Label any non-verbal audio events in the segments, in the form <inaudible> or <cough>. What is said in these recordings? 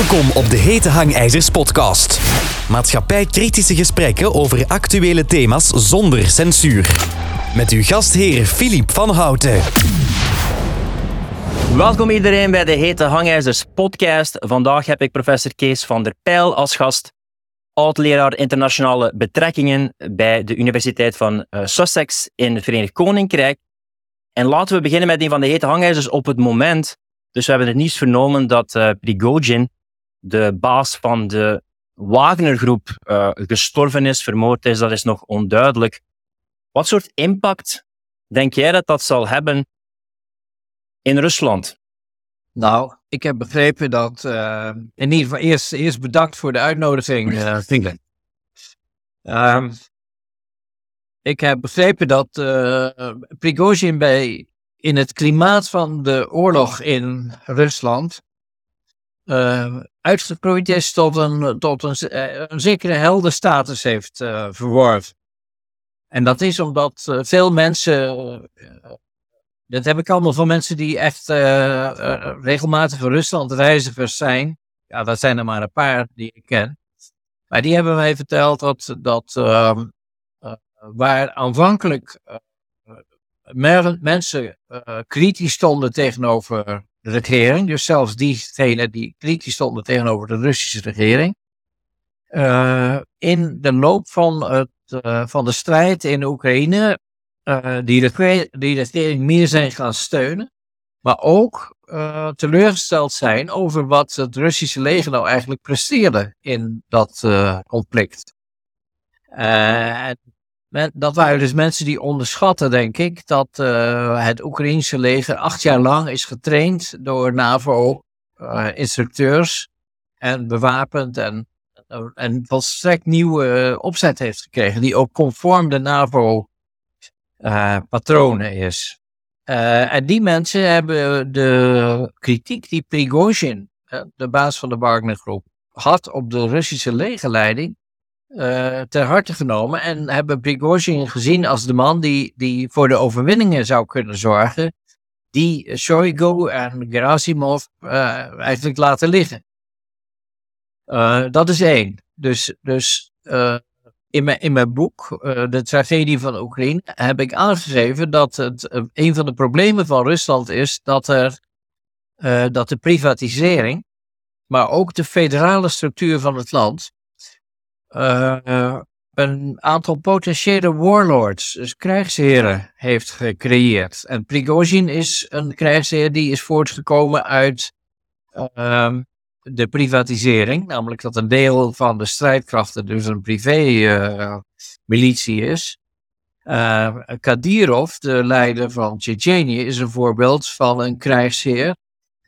Welkom op de Hete Hangijzers podcast. Maatschappij-kritische gesprekken over actuele thema's zonder censuur. Met uw gastheer Filip van Houten. Welkom iedereen bij de Hete Hangijzers podcast. Vandaag heb ik professor Kees van der Pijl als gast. Oud-leraar internationale betrekkingen bij de Universiteit van eh, Sussex in het Verenigd Koninkrijk. En laten we beginnen met een van de hete hangijzers op het moment. Dus we hebben het nieuws vernomen dat uh, de baas van de Wagner-groep, uh, gestorven is, vermoord is. Dat is nog onduidelijk. Wat soort impact denk jij dat dat zal hebben in Rusland? Nou, ik heb begrepen dat. Uh, in ieder geval eerst, eerst bedankt voor de uitnodiging, <laughs> uh, um, ik heb begrepen dat uh, Prigozhin bij, in het klimaat van de oorlog in Rusland. Uitgegroeid is tot een, tot een, een zekere heldenstatus heeft verworven. En dat is omdat veel mensen dat heb ik allemaal van mensen die echt uh, uh, regelmatige Rusland-reizigers zijn. Ja, dat zijn er maar een paar die ik ken. Maar die hebben mij verteld dat, dat uh, waar aanvankelijk mensen kritisch stonden tegenover regering, dus zelfs diegenen die kritisch stonden tegenover de Russische regering, in de loop van, het, van de strijd in Oekraïne uh, die, de, die regering meer zijn gaan steunen. Maar ook teleurgesteld zijn over wat het Russische leger nou eigenlijk presteerde in dat conflict. Men, dat waren dus mensen die onderschatten, denk ik, dat het Oekraïnse leger acht jaar lang is getraind door NAVO-instructeurs en bewapend en, en volstrekt nieuwe opzet heeft gekregen, die ook conform de NAVO uh, patronen is. En die mensen hebben de kritiek die Prigozhin, de baas van de Wagner-groep, had op de Russische legerleiding uh, ter harte genomen en hebben Prigozhin gezien als de man die, die voor de overwinningen zou kunnen zorgen, die Shoigu en Gerasimov eigenlijk laten liggen. dat is één. Dus, dus in mijn, in mijn boek, De Tragedie van Oekraïne, heb ik aangegeven dat het, een van de problemen van Rusland is dat, er, dat de privatisering, maar ook de federale structuur van het land, een aantal potentiële warlords, dus krijgsheren, heeft gecreëerd. En Prigozhin is een krijgsheer die is voortgekomen uit ehm, de privatisering, namelijk dat een deel van de strijdkrachten dus een privé-militie uh, is. Uh, Kadyrov, de leider van Tsjetsjenië, is een voorbeeld van een krijgsheer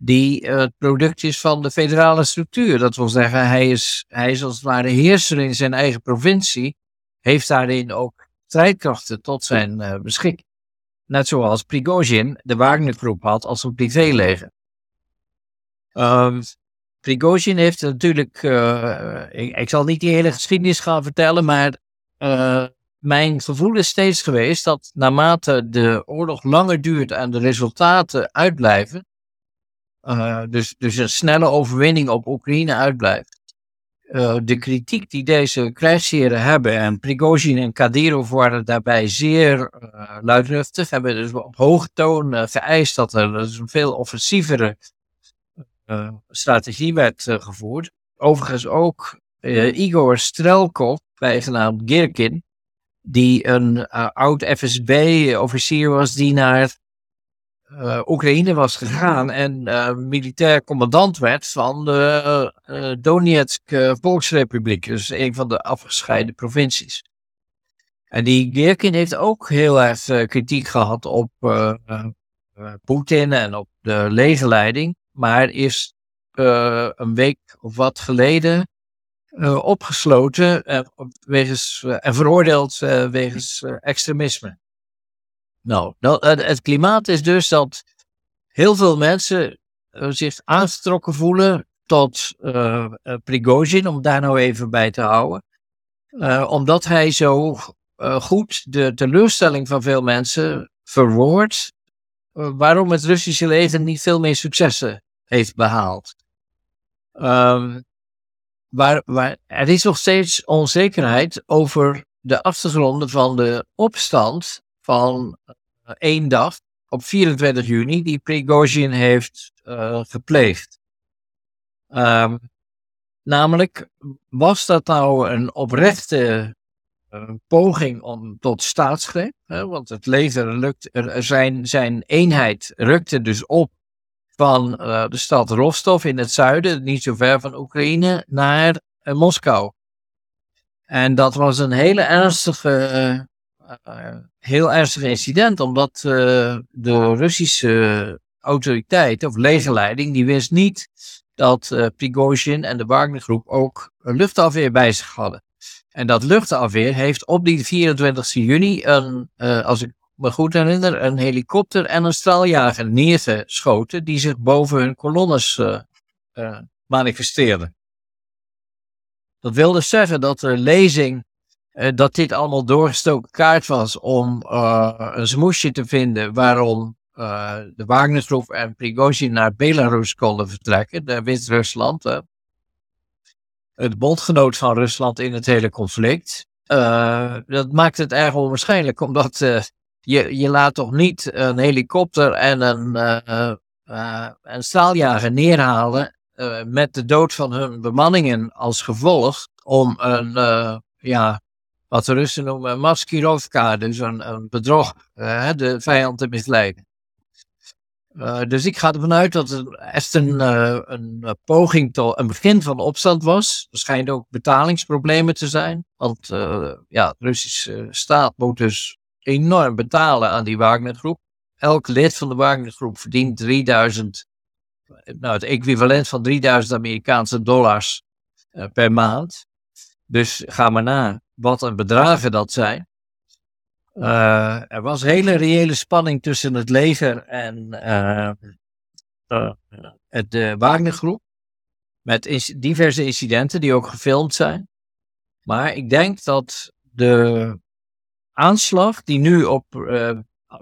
die het product is van de federale structuur. Dat wil zeggen, hij is, hij is als het ware heerser in zijn eigen provincie, heeft daarin ook strijdkrachten tot zijn uh, beschikking. Net zoals Prigozhin de Wagner-groep had als een privéleger. Um, Prigozhin heeft natuurlijk, uh, ik, zal niet die hele geschiedenis gaan vertellen, maar uh, mijn gevoel is steeds geweest dat naarmate de oorlog langer duurt en de resultaten uitblijven, uh, dus, dus een snelle overwinning op Oekraïne uitblijft, de kritiek die deze krijgsheren hebben, en Prigozhin en Kadyrov waren daarbij zeer luidruchtig, hebben dus op hoge toon geëist dat er dus een veel offensievere uh, strategie werd uh, gevoerd. Overigens ook uh, Igor Strelkov, bijgenaamd Girkin, die een oud FSB-officier was die naar Oekraïne was gegaan en militair commandant werd van de Donetsk Volksrepubliek, dus een van de afgescheiden provincies. En die Girkin heeft ook heel erg kritiek gehad op Poetin en op de legerleiding maar is uh, een week of wat geleden uh, opgesloten uh, wegens, en veroordeeld wegens extremisme. Nou, dat, het klimaat is dus dat heel veel mensen zich aangetrokken voelen tot Prigozhin, om daar nou even bij te houden. omdat hij zo goed de teleurstelling van veel mensen verwoordt waarom het Russische leger niet veel meer successen heeft behaald. Ehm, waar, waar, er is nog steeds onzekerheid over de achtergronden van de opstand van uh, één dag op 24 juni die Prigozhin heeft uh, gepleegd. Um, namelijk, was dat nou een oprechte uh, poging om tot staatsgreep? Hè? Want het leger lukt, zijn, zijn eenheid rukte dus op van de stad Rostov in het zuiden, niet zo ver van Oekraïne, naar Moskou. En dat was een hele ernstige heel ernstig incident, omdat uh, de Russische autoriteit of legerleiding, die wist niet dat uh, Prigozhin en de Wagner-groep ook een luchtafweer bij zich hadden. En dat luchtafweer heeft op die 24 juni, een, als ik me goed herinner, een helikopter en een straaljager neergeschoten die zich boven hun kolonnes manifesteerden. Dat wilde zeggen dat de lezing dat dit allemaal doorgestoken kaart was om uh, een smoesje te vinden waarom uh, de Wagnergroep en Prigozhin naar Belarus konden vertrekken, de Wit-Rusland, het bondgenoot van Rusland in het hele conflict. dat maakt het erg onwaarschijnlijk, omdat je, je laat toch niet een helikopter en een, een straaljager neerhalen met de dood van hun bemanningen als gevolg om een ja, wat de Russen noemen maskirovka, dus een, een bedrog, uh, de vijand te misleiden. Uh, dus ik ga ervan uit dat het echt een, uh, een poging tot een begin van opstand was. Er schijnen ook betalingsproblemen te zijn. Want ja, de Russische staat moet dus enorm betalen aan die Wagner-groep. Elk lid van de Wagner-groep verdient 3000, nou het equivalent van 3000 Amerikaanse dollars per maand. Dus ga maar na wat een bedragen dat zijn. Uh, er was hele reële spanning tussen het leger en uh, uh, het Wagnergroep. Met in diverse incidenten die ook gefilmd zijn. Maar ik denk dat de aanslag die nu op.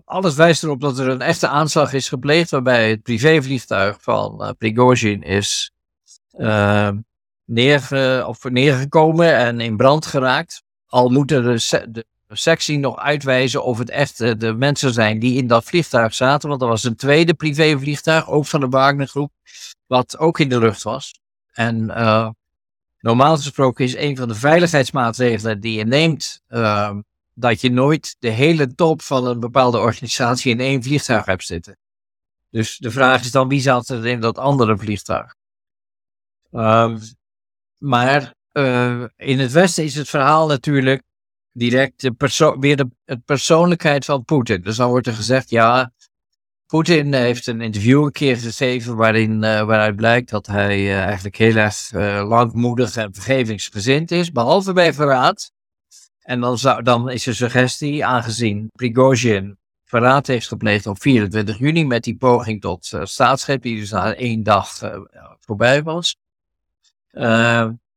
alles wijst erop dat er een echte aanslag is gepleegd. waarbij het privévliegtuig van Prigozhin is neerge, of neergekomen en in brand geraakt. Al moeten de, de sectie nog uitwijzen of het echt eh, de mensen zijn die in dat vliegtuig zaten. Want er was een tweede privévliegtuig, ook van de Wagner-groep, wat ook in de lucht was. En uh, normaal gesproken is een van de veiligheidsmaatregelen die je neemt, uh, dat je nooit de hele top van een bepaalde organisatie in één vliegtuig hebt zitten. Dus de vraag is dan, wie zat er in dat andere vliegtuig? Um, maar uh, in het Westen is het verhaal natuurlijk direct weer de, persoonlijkheid van Poetin. Dus dan wordt er gezegd, ja, Poetin heeft een interview een keer gegeven waarin, uh, waaruit blijkt dat hij uh, eigenlijk heel erg langmoedig en vergevingsgezind is, behalve bij verraad. En dan, zou, dan is de suggestie, aangezien Prigozhin verraad heeft gepleegd op 24 juni met die poging tot staatsgreep, die dus na één dag voorbij was,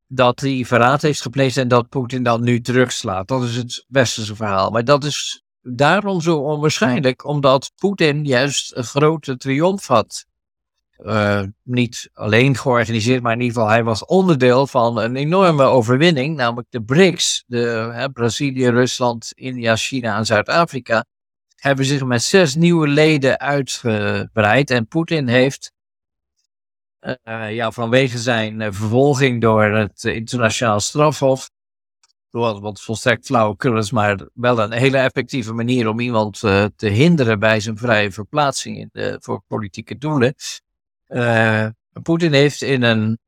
dat hij verraad heeft gepleegd en dat Poetin dan nu terugslaat. Dat is het westerse verhaal. Maar dat is daarom zo onwaarschijnlijk, omdat Poetin juist een grote triomf had. Uh, niet alleen georganiseerd, maar in ieder geval hij was onderdeel van een enorme overwinning, namelijk de BRICS, de, hè, Brazilië, Rusland, India, China en Zuid-Afrika, hebben zich met zes nieuwe leden uitgebreid en Poetin heeft ja, vanwege zijn uh, vervolging door het internationaal strafhof. Wat, wat volstrekt flauwekul is, maar wel een hele effectieve manier om iemand te hinderen bij zijn vrije verplaatsing voor politieke doelen. Poetin heeft in een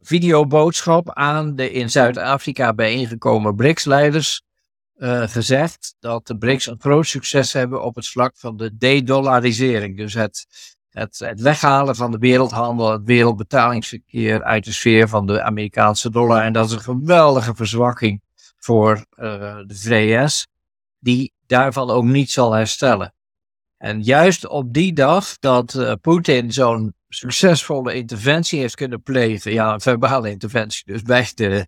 videoboodschap aan de in Zuid-Afrika bijeengekomen BRICS-leiders gezegd dat de BRICS een groot succes hebben op het vlak van de de-dollarisering. Dus het het, het, weghalen van de wereldhandel, het wereldbetalingsverkeer uit de sfeer van de Amerikaanse dollar. En dat is een geweldige verzwakking voor uh, de VS, die daarvan ook niet zal herstellen. En juist op die dag dat uh, Poetin zo'n succesvolle interventie heeft kunnen plegen, ja, een verbale interventie, dus bij de,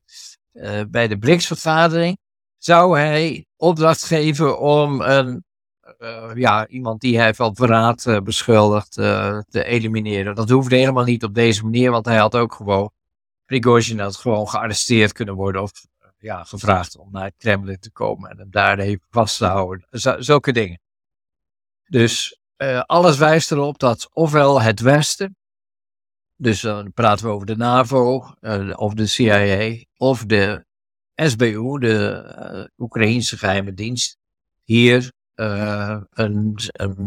uh, bij de BRICS-vergadering, zou hij opdracht geven om een ja, iemand die hij van verraad beschuldigt te elimineren. Dat hoefde helemaal niet op deze manier, want hij had ook gewoon, Prigozhin had gewoon gearresteerd kunnen worden of ja, gevraagd om naar het Kremlin te komen en hem daar even vast te houden. zulke dingen. Dus alles wijst erop dat ofwel het Westen, dus dan praten we over de NAVO of de CIA of de SBU, de uh, Oekraïnse geheime dienst, hier uh, een,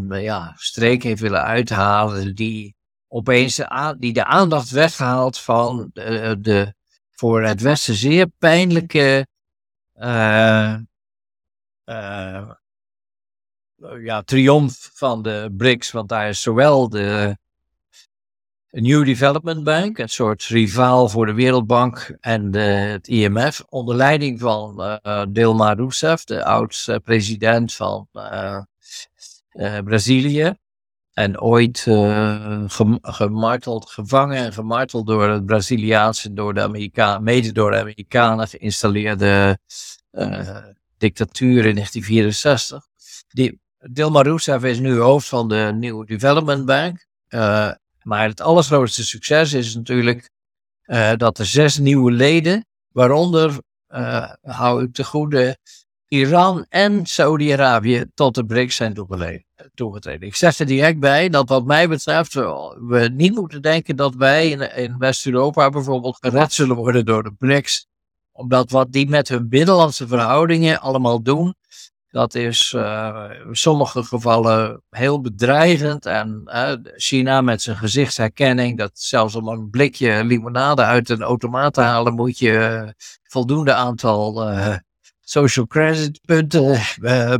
ja, streek heeft willen uithalen die opeens de, die de aandacht weghaalt van de, de voor het Westen zeer pijnlijke uh, ja, triomf van de BRICS. Want daar is zowel de New Development Bank, een soort rivaal voor de Wereldbank en de, het IMF, onder leiding van uh, Dilma Rousseff, de oud-president van uh, uh, Brazilië. En ooit gemarteld, gevangen en gemarteld door het Braziliaanse, door de Amerikanen, mede door de Amerikanen geïnstalleerde dictatuur in 1964. Die, Dilma Rousseff is nu hoofd van de New Development Bank. Maar het allergrootste succes is natuurlijk uh, dat er zes nieuwe leden, waaronder, uh, hou ik te goede, Iran en Saudi-Arabië tot de BRICS zijn toegetreden. Ik zeg er direct bij dat wat mij betreft we niet moeten denken dat wij in, in West-Europa bijvoorbeeld gered zullen worden door de BRICS. Omdat wat die met hun binnenlandse verhoudingen allemaal doen, dat is uh, in sommige gevallen heel bedreigend. En China met zijn gezichtsherkenning, dat zelfs om een blikje limonade uit een automaat te halen, moet je uh, voldoende aantal social credit punten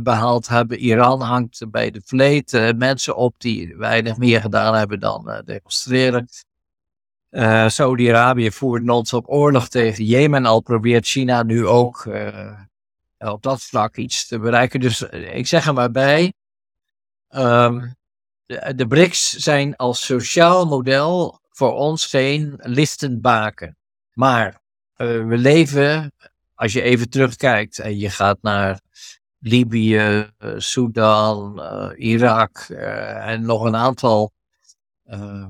behaald hebben. Iran hangt bij de vleet mensen op die weinig meer gedaan hebben dan demonstreren. Saudi-Arabië voert non-stop oorlog tegen Jemen, al probeert China nu ook eh, op dat vlak iets te bereiken. Dus eh, ik zeg er maar bij. Um, de, de, BRICS zijn als sociaal model voor ons geen listenbaken. Maar uh, we leven, als je even terugkijkt en je gaat naar Libië, uh, Irak en nog een aantal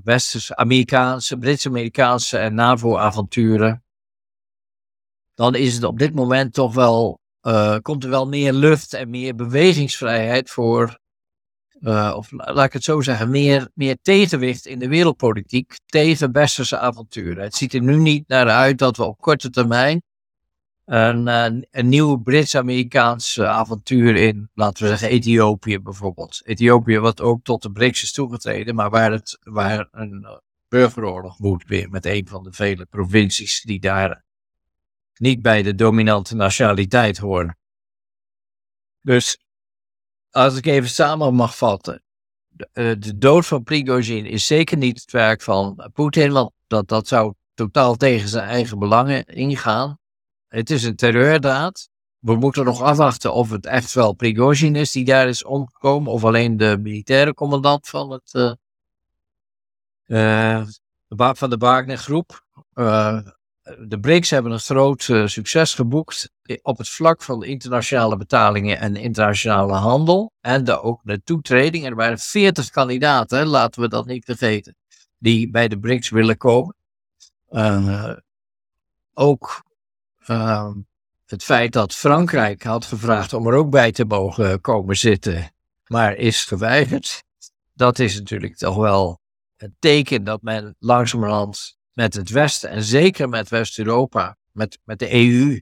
Westerse, Amerikaanse, Brits-Amerikaanse en NAVO-avonturen. Dan is het op dit moment toch wel uh, komt er wel meer lucht en meer bewegingsvrijheid voor, uh, of laat ik het zo zeggen, meer, meer tegenwicht in de wereldpolitiek tegen westerse avonturen. Het ziet er nu niet naar uit dat we op korte termijn een, een, nieuw Brits-Amerikaans avontuur in, laten we zeggen, Ethiopië bijvoorbeeld. Ethiopië, wat ook tot de BRICS is toegetreden, maar waar, het, waar een uh, burgeroorlog woedt weer met een van de vele provincies die daar niet bij de dominante nationaliteit horen. Dus als ik even samen mag vatten. De, eh, de dood van Prigozhin is zeker niet het werk van Poetin, want dat, dat zou totaal tegen zijn eigen belangen ingaan. Het is een terreurdaad. We moeten nog afwachten of het echt wel Prigozhin is die daar is omgekomen, of alleen de militaire commandant van, het, uh, uh, van de Wagner groep. Uh, de BRICS hebben een groot uh, succes geboekt op het vlak van internationale betalingen en internationale handel. En de, ook de toetreding. Er waren 40 kandidaten, laten we dat niet vergeten, die bij de BRICS willen komen. Uh, ook uh, het feit dat Frankrijk had gevraagd om er ook bij te mogen komen zitten, maar is geweigerd. Dat is natuurlijk toch wel een teken dat men langzamerhand met het Westen en zeker met West-Europa, met, met de EU,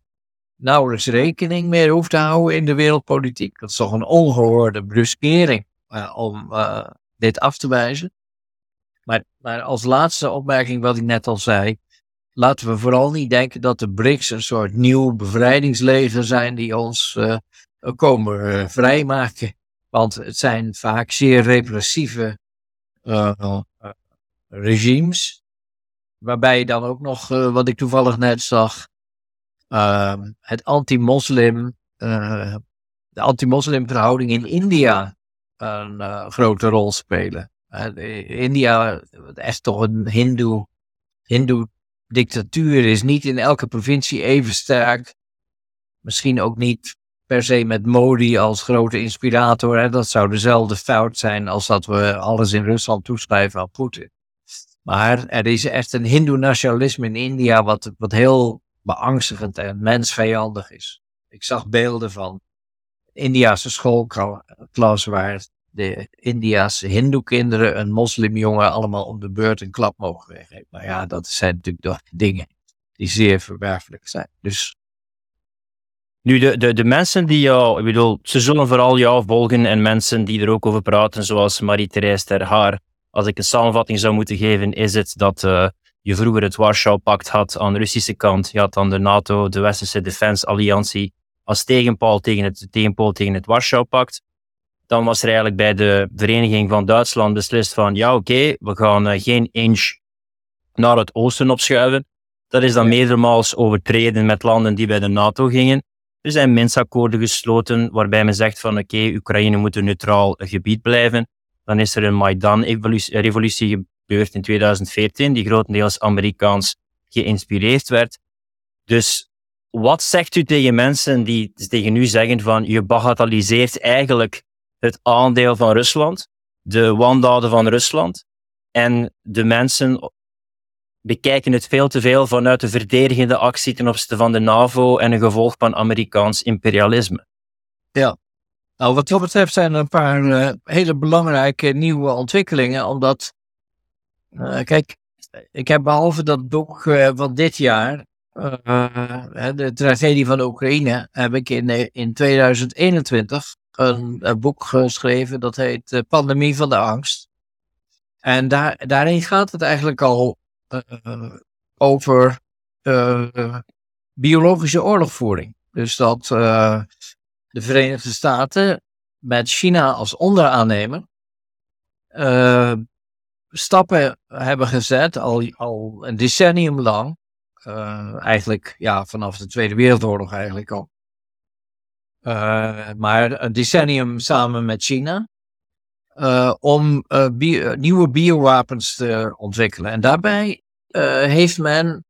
nauwelijks rekening meer hoeft te houden in de wereldpolitiek. Dat is toch een ongehoorde bruskering uh, om uh, dit af te wijzen. Maar, maar als laatste opmerking wat ik net al zei, laten we vooral niet denken dat de BRICS een soort nieuw bevrijdingsleger zijn die ons uh, komen vrijmaken. Want het zijn vaak zeer repressieve regimes Waarbij je dan ook nog, uh, wat ik toevallig net zag, uh, het anti-moslim, uh, de anti-moslim verhouding in India een uh, grote rol spelen. India, echt toch een hindoe, hindoe dictatuur, is niet in elke provincie even sterk. Misschien ook niet per se met Modi als grote inspirator. Hè. Dat zou dezelfde fout zijn als dat we alles in Rusland toeschrijven aan Poetin. Maar er is echt een hindoe-nationalisme in India wat, wat heel beangstigend en mensvijandig is. Ik zag beelden van Indiase schoolklas waar de Indiase hindoe-kinderen een moslimjongen allemaal om de beurt een klap mogen weggeven. Maar ja, dat zijn natuurlijk dingen die zeer verwerfelijk zijn. Dus nu, de, de, de mensen die jou, ik bedoel, ze zullen vooral jou volgen en mensen die er ook over praten, zoals Marie-Thérèse Ter Haar. Als ik een samenvatting zou moeten geven, is het dat uh, je vroeger het Warschau-pact had aan de Russische kant. Je had dan de NATO, de Westerse Defense Alliantie, als tegenpool tegen het, tegenpool tegen het Warschau-pact. Dan was er eigenlijk bij de Vereniging van Duitsland beslist van, ja oké, we gaan uh, geen inch naar het oosten opschuiven. Dat is dan meermaals overtreden met landen die bij de NATO gingen. Er zijn mensakkoorden gesloten waarbij men zegt van oké, Oekraïne moet een neutraal gebied blijven. Dan is er een Maidan-revolutie gebeurd in 2014, die grotendeels Amerikaans geïnspireerd werd. Dus wat zegt u tegen mensen die tegen u zeggen van je bagatelliseert eigenlijk het aandeel van Rusland, de wandaden van Rusland en de mensen bekijken het veel te veel vanuit de verdedigende actie ten opzichte van de NAVO en een gevolg van Amerikaans imperialisme. Ja, nou wat dat betreft zijn er een paar uh, hele belangrijke nieuwe ontwikkelingen, omdat, uh, kijk, ik heb behalve dat boek uh, van dit jaar, de tragedie van de Oekraïne, heb ik in, in 2021 een, boek geschreven dat heet Pandemie van de Angst. En daar, daarin gaat het eigenlijk al over biologische oorlogvoering. Dus dat de Verenigde Staten met China als onderaannemer stappen hebben gezet, al, al een decennium lang, eigenlijk ja, vanaf de Tweede Wereldoorlog eigenlijk al. maar een decennium samen met China. Om nieuwe biowapens te ontwikkelen. En daarbij heeft men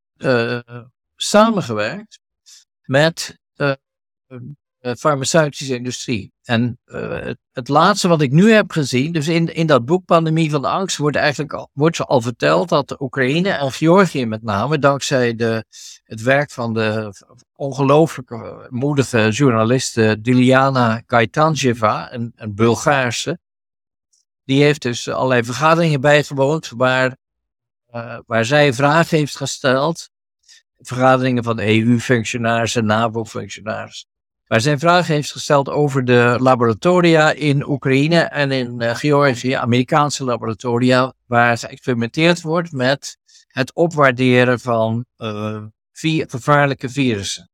samengewerkt met farmaceutische industrie. En het, het, laatste wat ik nu heb gezien, dus in, in dat boek Pandemie van de Angst, wordt eigenlijk al, wordt al verteld dat Oekraïne en Georgië met name, dankzij de, het werk van de ongelooflijke moedige journaliste Diliana Kaitanjeva, een, een Bulgaarse, die heeft dus allerlei vergaderingen bijgewoond waar, waar zij vragen heeft gesteld. Vergaderingen van EU-functionarissen, NAVO-functionarissen. Waar zij vragen heeft gesteld over de laboratoria in Oekraïne en in uh, Georgië, Amerikaanse laboratoria, waar geëxperimenteerd wordt met het opwaarderen van uh, gevaarlijke virussen.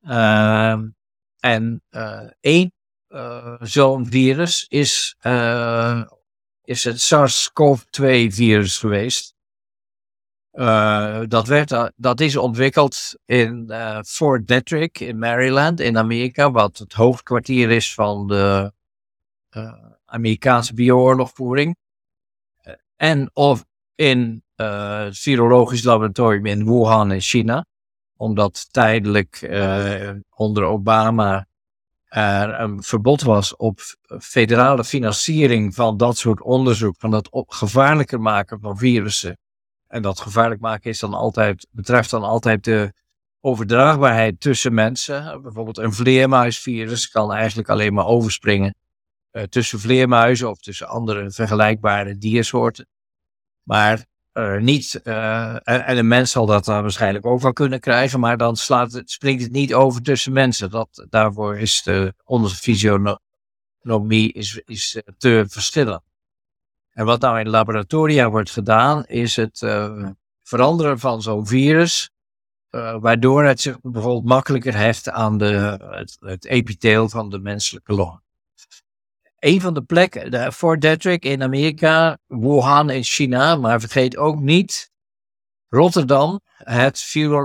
Ehm, en één uh, zo'n virus is, is het SARS-CoV-2 virus geweest. Uh, dat, werd, dat is ontwikkeld in Fort Detrick in Maryland in Amerika, wat het hoofdkwartier is van de Amerikaanse bio-oorlogvoering. en of in het virologisch laboratorium in Wuhan in China, omdat tijdelijk onder Obama er een verbod was op federale financiering van dat soort onderzoek, van het gevaarlijker maken van virussen. En dat gevaarlijk maken is dan altijd, betreft dan altijd de overdraagbaarheid tussen mensen. Bijvoorbeeld een vleermuisvirus kan eigenlijk alleen maar overspringen uh, tussen vleermuizen of tussen andere vergelijkbare diersoorten. Maar uh, niet, uh, en, en, een mens zal dat dan waarschijnlijk ook wel kunnen krijgen, maar dan slaat het, springt het niet over tussen mensen. Dat, daarvoor is de, onze fysionomie is, is te verschillend. En wat nou in laboratoria wordt gedaan, is het veranderen van zo'n virus, waardoor het zich bijvoorbeeld makkelijker heft aan de, het, het epitheel van de menselijke long een van de plekken, de Fort Detrick in Amerika, Wuhan in China, maar vergeet ook niet Rotterdam, het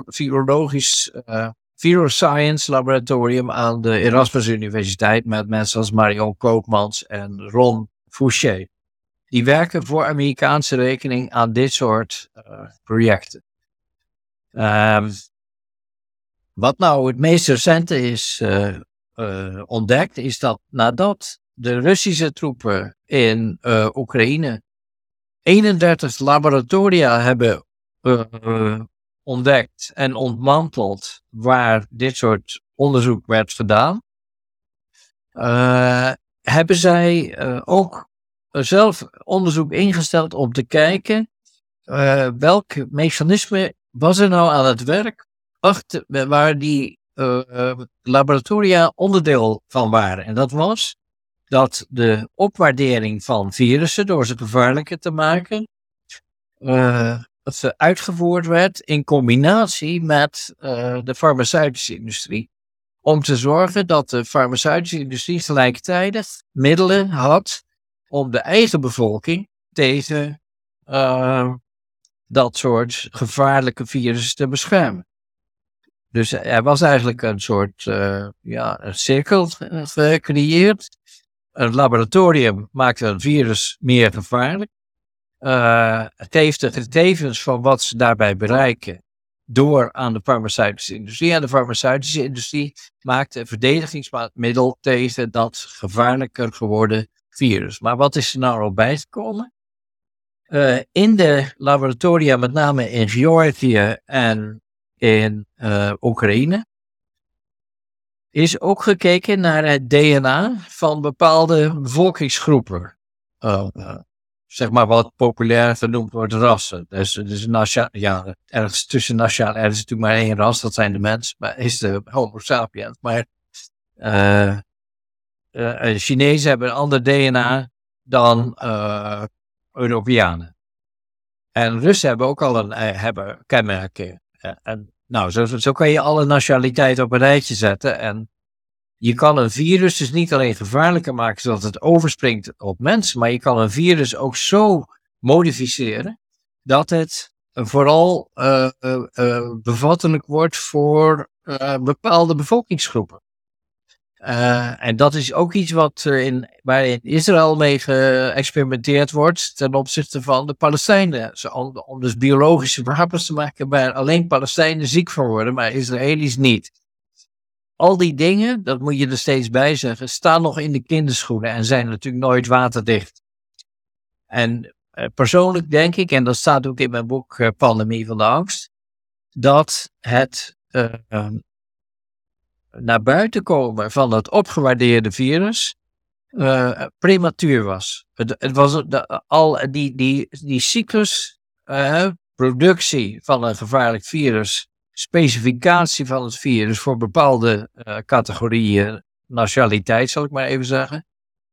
virologisch Viroscience Laboratorium aan de Erasmus Universiteit met mensen als Marion Koopmans en Ron Fouché. Die werken voor Amerikaanse rekening aan dit soort uh, projecten. Um, wat nou het meest recente is, uh, uh, ontdekt, is dat nadat de Russische troepen in Oekraïne 31 laboratoria hebben ontdekt en ontmanteld waar dit soort onderzoek werd gedaan, hebben zij ook zelf onderzoek ingesteld om te kijken welk mechanisme was er nou aan het werk achter, waar die uh, laboratoria onderdeel van waren. En dat was dat de opwaardering van virussen door ze gevaarlijker te maken, ze uitgevoerd werd in combinatie met de farmaceutische industrie. Om te zorgen dat de farmaceutische industrie gelijktijdig middelen had om de eigen bevolking tegen dat soort gevaarlijke virussen te beschermen. Dus er was eigenlijk een soort uh, ja, een cirkel gecreëerd. Een laboratorium maakte een virus meer gevaarlijk. Uh, geeft de gegevens van wat ze daarbij bereiken door aan de farmaceutische industrie. En de farmaceutische industrie maakte een verdedigingsmiddel tegen dat gevaarlijker geworden Maar wat is er nou al bijgekomen? Uh, in de laboratoria, met name in Georgië en in uh, Oekraïne, is ook gekeken naar het DNA van bepaalde bevolkingsgroepen. Uh, zeg maar wat populair genoemd wordt rassen. Dus, dus ja, ergens tussen nationaal, er is natuurlijk maar één ras, dat zijn de mensen, maar is de Homo sapiens. Maar Chinezen hebben een ander DNA dan Europeanen. En Russen hebben ook al een hebben kenmerken en nou, zo, zo kan je alle nationaliteiten op een rijtje zetten. En je kan een virus dus niet alleen gevaarlijker maken zodat het overspringt op mensen, maar je kan een virus ook zo modificeren dat het vooral uh, uh, uh, bevattelijk wordt voor bepaalde bevolkingsgroepen. Uh, en dat is ook iets wat in, waar in Israël mee geëxperimenteerd wordt ten opzichte van de Palestijnen. Om, om dus biologische wapens te maken waar alleen Palestijnen ziek van worden, maar Israëli's niet. Al die dingen, dat moet je er steeds bij zeggen, staan nog in de kinderschoenen en zijn natuurlijk nooit waterdicht. En uh, persoonlijk denk ik, en dat staat ook in mijn boek Pandemie van de Angst, dat het naar buiten komen van het opgewaardeerde virus uh, prematuur was. Het, het was al die, die, die cyclus, uh, productie van een gevaarlijk virus, specificatie van het virus voor bepaalde uh, categorieën nationaliteit, zal ik maar even zeggen.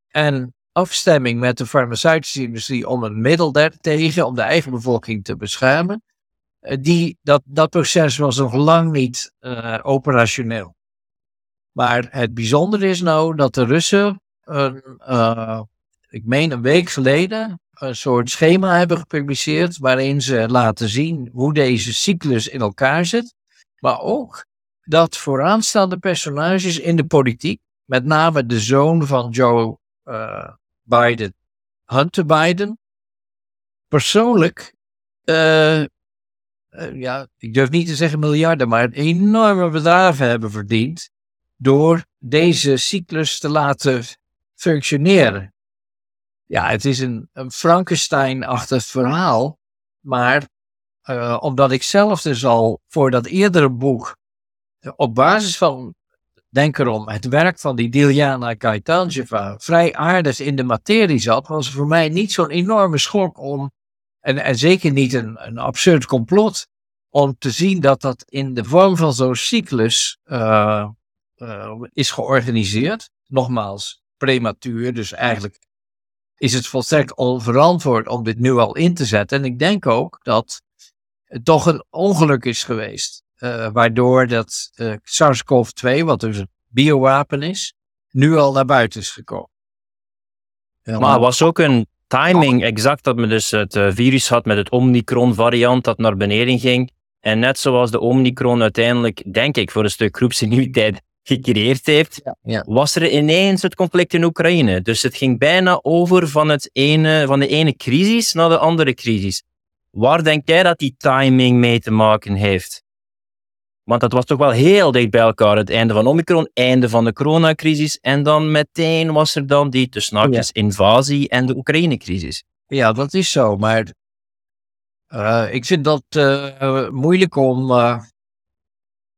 En afstemming met de farmaceutische industrie om een middel daartegen, om de eigen bevolking te beschermen. Die, dat, dat proces was nog lang niet operationeel. Maar het bijzondere is nou dat de Russen, een, uh, ik meen een week geleden, een soort schema hebben gepubliceerd waarin ze laten zien hoe deze cyclus in elkaar zit. Maar ook dat vooraanstaande personages in de politiek, met name de zoon van Joe uh, Biden, Hunter Biden, persoonlijk, uh, ja, ik durf niet te zeggen miljarden, maar enorme bedragen hebben verdiend door deze cyclus te laten functioneren. Ja, het is een, een Frankenstein-achtig verhaal, maar uh, omdat ik zelf dus al voor dat eerdere boek uh, op basis van, denk erom, het werk van die Diljana Kaitanjeva vrij aardig in de materie zat, was voor mij niet zo'n enorme schok om, en, en zeker niet een, absurd complot, om te zien dat dat in de vorm van zo'n cyclus uh, is georganiseerd. Nogmaals, prematuur, dus eigenlijk is het volstrekt onverantwoord om dit nu al in te zetten. En ik denk ook dat het toch een ongeluk is geweest, uh, waardoor dat uh, SARS-CoV-2, wat dus een biowapen is, nu al naar buiten is gekomen. Ja, maar was ook een timing exact dat men dus het virus had met het Omicron variant dat naar beneden ging. En net zoals de Omicron uiteindelijk, denk ik, voor een stuk groepsimmuniteit gecreëerd heeft, ja, was er ineens het conflict in Oekraïne. Dus het ging bijna over van, het ene, van de ene crisis naar de andere crisis. Waar denk jij dat die timing mee te maken heeft? Want dat was toch wel heel dicht bij elkaar. Het einde van Omicron, einde van de coronacrisis. En dan meteen was er dan die tussen invasie en de Oekraïne-crisis. Ja, dat is zo. Maar uh, ik vind dat uh, moeilijk om. Uh,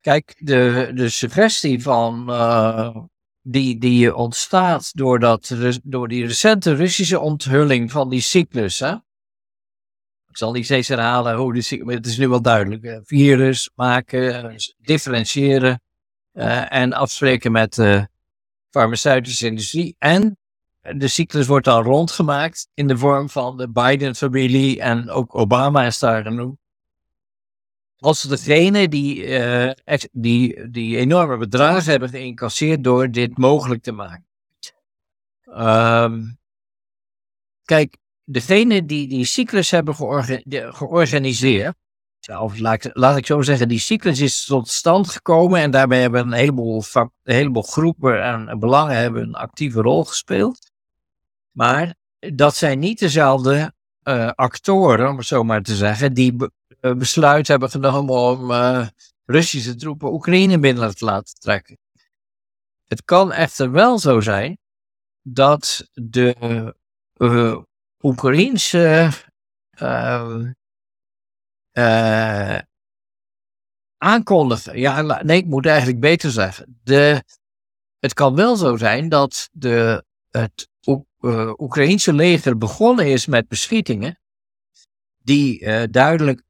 kijk, de, de suggestie van. die, die ontstaat door, dat, door die recente Russische onthulling van die cyclus. Hè? Ik zal niet steeds herhalen hoe de cyclus. Het is nu wel duidelijk. Virus maken, differentiëren. en afspreken met de farmaceutische industrie. En de cyclus wordt dan rondgemaakt in de vorm van de Biden-familie en ook Obama is daar genoemd. Als degene die, uh, die, die enorme bedragen hebben geïncasseerd door dit mogelijk te maken. Um, kijk, degene die die cyclus hebben georganiseerd, of laat, laat, ik zo zeggen, die cyclus is tot stand gekomen en daarbij hebben een heleboel, een heleboel groepen en belangen hebben een actieve rol gespeeld. Maar dat zijn niet dezelfde uh, actoren, om het zo maar te zeggen, die besluit hebben genomen om uh, Russische troepen Oekraïne binnen te laten trekken. Het kan echter wel zo zijn dat de uh, Oekraïnse ehm, aankondigen, ja, nee, ik moet eigenlijk beter zeggen. De, het kan wel zo zijn dat de, het Oekraïense leger begonnen is met beschietingen, die duidelijk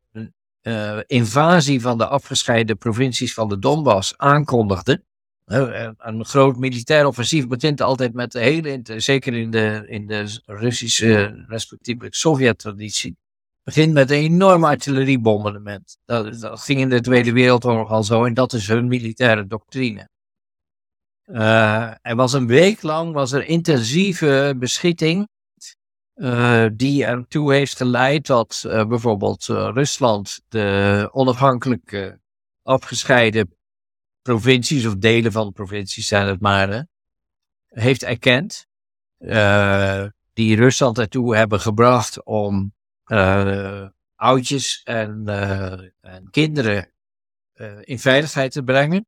uh, invasie van de afgescheiden provincies van de Donbass aankondigden. een groot militair offensief begint altijd met de hele, zeker in de, in de Russische, respectievelijk Sovjet-traditie, begint met een enorm artilleriebombardement. Dat, ging in de Tweede Wereldoorlog al zo en dat is hun militaire doctrine. Uh, er was een week lang was er intensieve beschieting. Uh, die ertoe heeft geleid dat uh, bijvoorbeeld Rusland de onafhankelijke afgescheiden provincies of delen van provincies zijn het maar, heeft erkend. die Rusland ertoe hebben gebracht om oudjes en, en kinderen in veiligheid te brengen.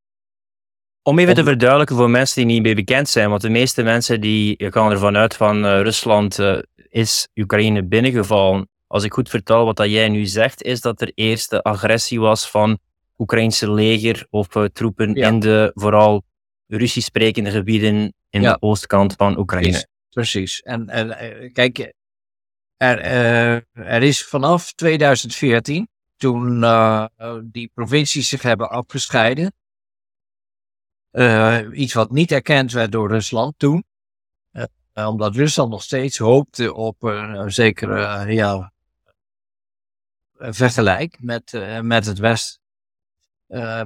Om even te verduidelijken voor mensen die niet meer bekend zijn, want de meeste mensen die gaan ervan uit van uh, Rusland uh, is Oekraïne binnengevallen. Als ik goed vertel wat dat jij nu zegt, is dat er eerst de agressie was van Oekraïnse leger of uh, troepen in de vooral Russisch sprekende gebieden in de oostkant van Oekraïne. Precies. En, en kijk, er, er is vanaf 2014, toen die provincies zich hebben afgescheiden, uh, iets wat niet erkend werd door Rusland toen. Uh, omdat Rusland nog steeds hoopte op een zekere ja, vergelijk met, met het Westen.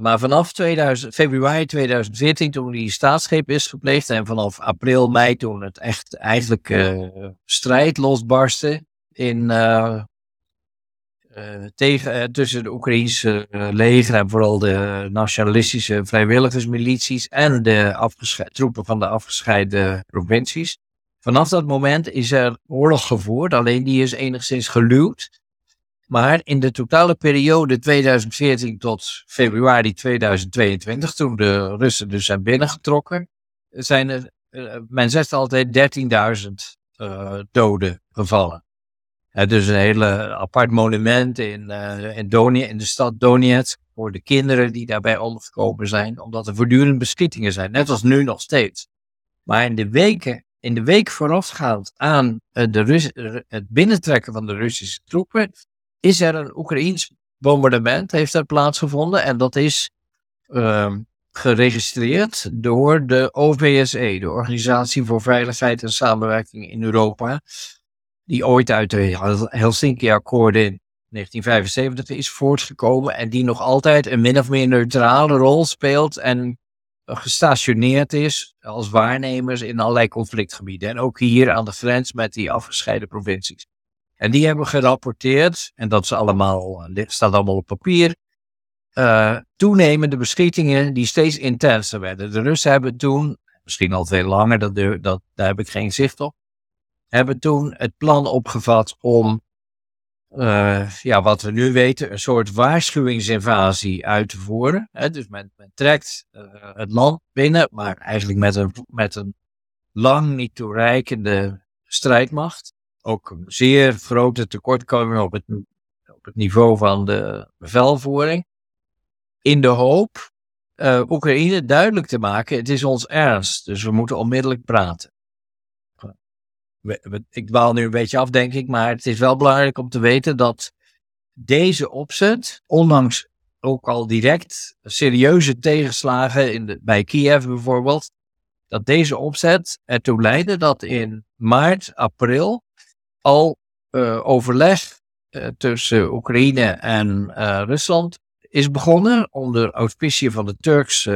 maar vanaf 2000, februari 2014, toen die staatsgreep is gepleegd, en vanaf april, mei, toen het echt eigenlijk strijd losbarstte in, tegen, tussen de Oekraïnse leger en vooral de nationalistische vrijwilligersmilities en de troepen van de afgescheiden provincies. Vanaf dat moment is er oorlog gevoerd, alleen die is enigszins geluwd. Maar in de totale periode 2014 tot februari 2022, toen de Russen dus zijn binnengetrokken, zijn er, men zegt altijd 13.000 doden gevallen. Dus een hele apart monument in, uh, in, in de stad Donetsk voor de kinderen die daarbij omgekomen zijn, omdat er voortdurend beschietingen zijn, net als nu nog steeds. Maar in de weken, in de week voorafgaand aan uh, de het binnentrekken van de Russische troepen, is er een Oekraïens bombardement, heeft plaatsgevonden en dat is ehm, geregistreerd door de OVSE, de Organisatie voor Veiligheid en Samenwerking in Europa die ooit uit de Helsinki-akkoorden in 1975 is voortgekomen en die nog altijd een min of meer neutrale rol speelt en gestationeerd is als waarnemers in allerlei conflictgebieden. En ook hier aan de grens met die afgescheiden provincies. En die hebben gerapporteerd, en dat is allemaal, staat allemaal op papier, uh, toenemende beschietingen die steeds intenser werden. De Russen hebben toen, misschien al veel langer, dat, dat, daar heb ik geen zicht op, hebben toen het plan opgevat om uh, ja, wat we nu weten, een soort waarschuwingsinvasie uit te voeren. Hè? Dus men, men trekt uh, het land binnen, maar eigenlijk met een, met een lang niet toereikende strijdmacht. Ook een zeer grote tekortkoming op het, op het niveau van de bevelvoering. In de hoop uh, Oekraïne duidelijk te maken, het is ons ernst, dus we moeten onmiddellijk praten. Ik dwaal nu een beetje af, denk ik, maar het is wel belangrijk om te weten dat deze opzet, ondanks ook al direct serieuze tegenslagen in de, bij Kiev bijvoorbeeld, dat deze opzet ertoe leidde dat in maart, april al uh, overleg uh, tussen Oekraïne en uh, Rusland is begonnen onder auspiciën van het Turks,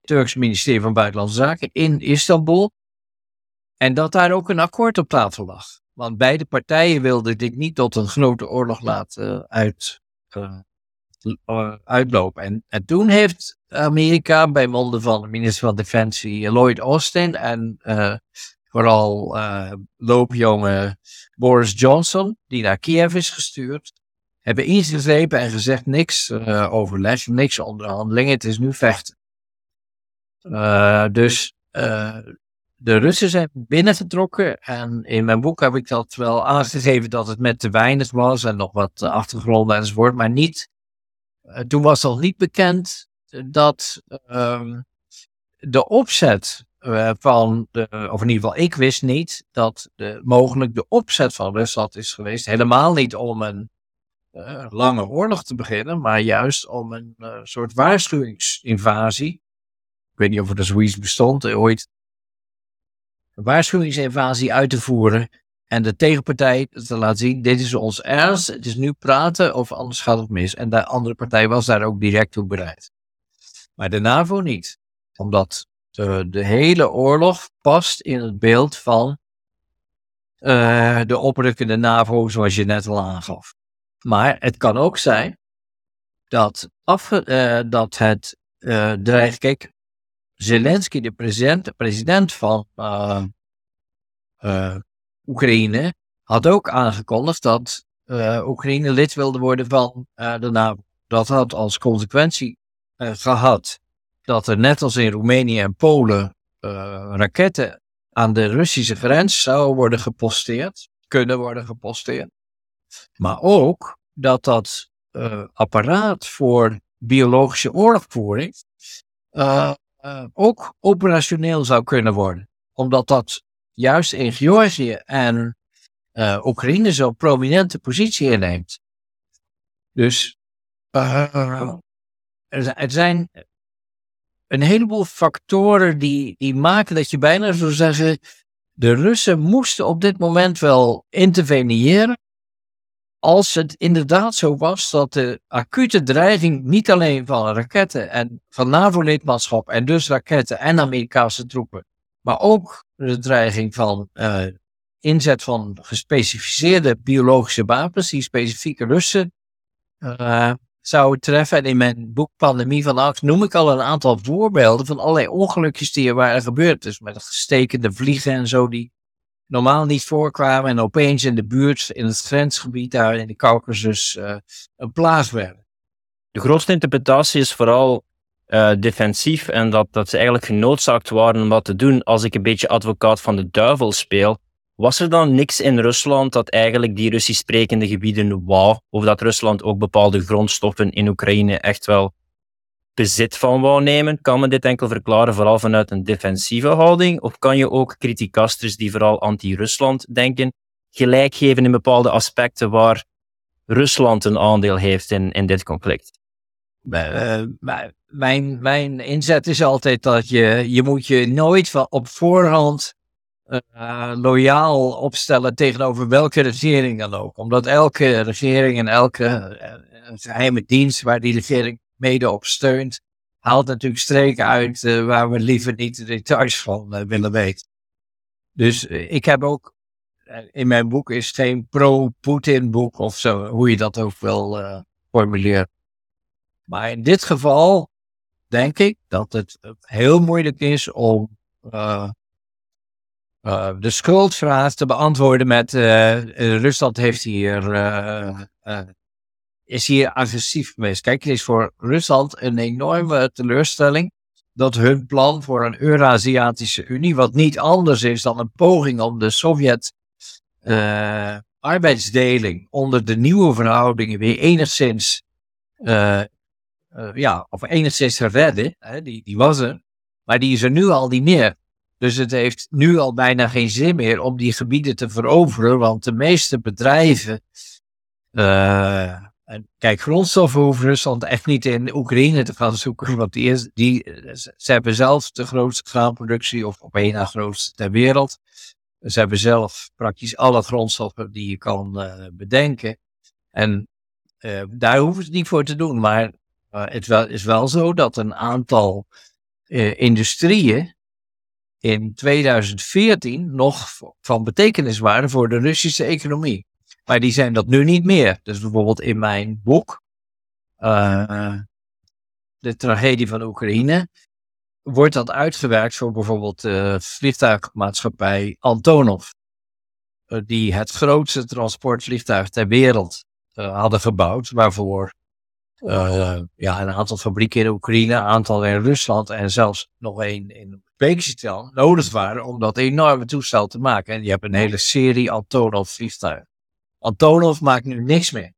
Turks ministerie van Buitenlandse Zaken in Istanbul. En dat daar ook een akkoord op tafel lag. Want beide partijen wilden dit niet tot een grote oorlog laten uit, uitlopen. En, en toen heeft Amerika bij monden van de minister van Defensie Lloyd Austin en uh, vooral uh, loopjonge Boris Johnson, die naar Kiev is gestuurd, hebben ingegrepen en gezegd niks uh, overleg, niks onderhandelingen, het is nu vechten. dus de Russen zijn binnengetrokken en in mijn boek heb ik dat wel aangegeven dat het met te weinig was en nog wat achtergrond enzovoort, maar niet, toen was al niet bekend dat um, de opzet uh, van, de, of in ieder geval ik wist niet, dat de, mogelijk de opzet van Rusland is geweest, helemaal niet om een uh, lange oorlog te beginnen, maar juist om een soort waarschuwingsinvasie. Ik weet niet of er zoiets bestond ooit. Waarschuwingsinvasie uit te voeren en de tegenpartij te laten zien, dit is ons ernst, het is nu praten of anders gaat het mis. En de andere partij was daar ook direct toe bereid. Maar de NAVO niet. Omdat de, de hele oorlog past in het beeld van uh, de oprukkende NAVO, zoals je net al aangaf. Maar het kan ook zijn dat, af, uh, dat het uh, dreigt. Zelensky, de president, de president van Oekraïne, had ook aangekondigd dat Oekraïne lid wilde worden van de NAVO. Dat had als consequentie gehad dat er net als in Roemenië en Polen raketten aan de Russische grens zouden worden geposteerd, kunnen worden geposteerd. Maar ook dat dat apparaat voor biologische oorlogvoering ook operationeel zou kunnen worden. Omdat dat juist in Georgië en Oekraïne zo'n prominente positie inneemt. Dus er zijn een heleboel factoren die, die maken dat je bijna zou zeggen, de Russen moesten op dit moment wel interveneren. Als het inderdaad zo was dat de acute dreiging niet alleen van raketten en van NAVO-lidmaatschap en dus raketten en Amerikaanse troepen, maar ook de dreiging van uh, inzet van gespecificeerde biologische wapens die specifieke Russen uh, zou treffen. En in mijn boek Pandemie van Angst noem ik al een aantal voorbeelden van allerlei ongelukjes die er waren gebeurd. Dus met stekende vliegen en zo die normaal niet voorkwamen en opeens in de buurt, in het grensgebied daar in de Caucasus, uh, een plaats werden. De grootste interpretatie is vooral uh, defensief en dat, dat ze eigenlijk genoodzaakt waren om wat te doen. Als ik een beetje advocaat van de duivel speel, was er dan niks in Rusland dat eigenlijk die Russisch sprekende gebieden wou? Of dat Rusland ook bepaalde grondstoffen in Oekraïne echt wel bezit van wou nemen? Kan men dit enkel verklaren vooral vanuit een defensieve houding? Of kan je ook criticasters die vooral anti-Rusland denken, gelijk geven in bepaalde aspecten waar Rusland een aandeel heeft in, in dit conflict? Uh, mijn, mijn inzet is altijd dat je, je moet je nooit op voorhand uh, loyaal opstellen tegenover welke regering dan ook. Omdat elke regering en elke uh, geheime dienst waar die regering mede op steunt, haalt natuurlijk streken uit uh, waar we liever niet de details van willen weten. Dus ik heb ook, in mijn boek is geen pro-Putin boek of zo, hoe je dat ook wil formuleren. Maar in dit geval denk ik dat het heel moeilijk is om de schuldvraag te beantwoorden met Rusland heeft hier, is hier agressief geweest. Kijk, het is voor Rusland een enorme teleurstelling dat hun plan voor een Eurasiatische Unie, wat niet anders is dan een poging om de Sovjet arbeidsdeling onder de nieuwe verhoudingen weer enigszins, ja, of enigszins te redden, hè, die, die was er, maar die is er nu al niet meer. Dus het heeft nu al bijna geen zin meer om die gebieden te veroveren, want de meeste bedrijven. Uh, en kijk, grondstoffen hoeft Rusland echt niet in Oekraïne te gaan zoeken, want die die, ze hebben zelf de grootste graanproductie, of op één na grootste ter wereld. Ze hebben zelf praktisch alle grondstoffen die je kan uh, bedenken. En uh, daar hoeven ze niet voor te doen. Maar het wel, is wel zo dat een aantal industrieën in 2014 nog van betekenis waren voor de Russische economie. Maar die zijn dat nu niet meer. Dus bijvoorbeeld in mijn boek, uh, De tragedie van Oekraïne, wordt dat uitgewerkt voor bijvoorbeeld de vliegtuigmaatschappij Antonov. Uh, die het grootste transportvliegtuig ter wereld hadden gebouwd, waarvoor ja, een aantal fabrieken in Oekraïne, een aantal in Rusland en zelfs nog één in Uzbekistan nodig waren om dat enorme toestel te maken. En je hebt een hele serie Antonov vliegtuigen. Antonov maakt nu niks meer.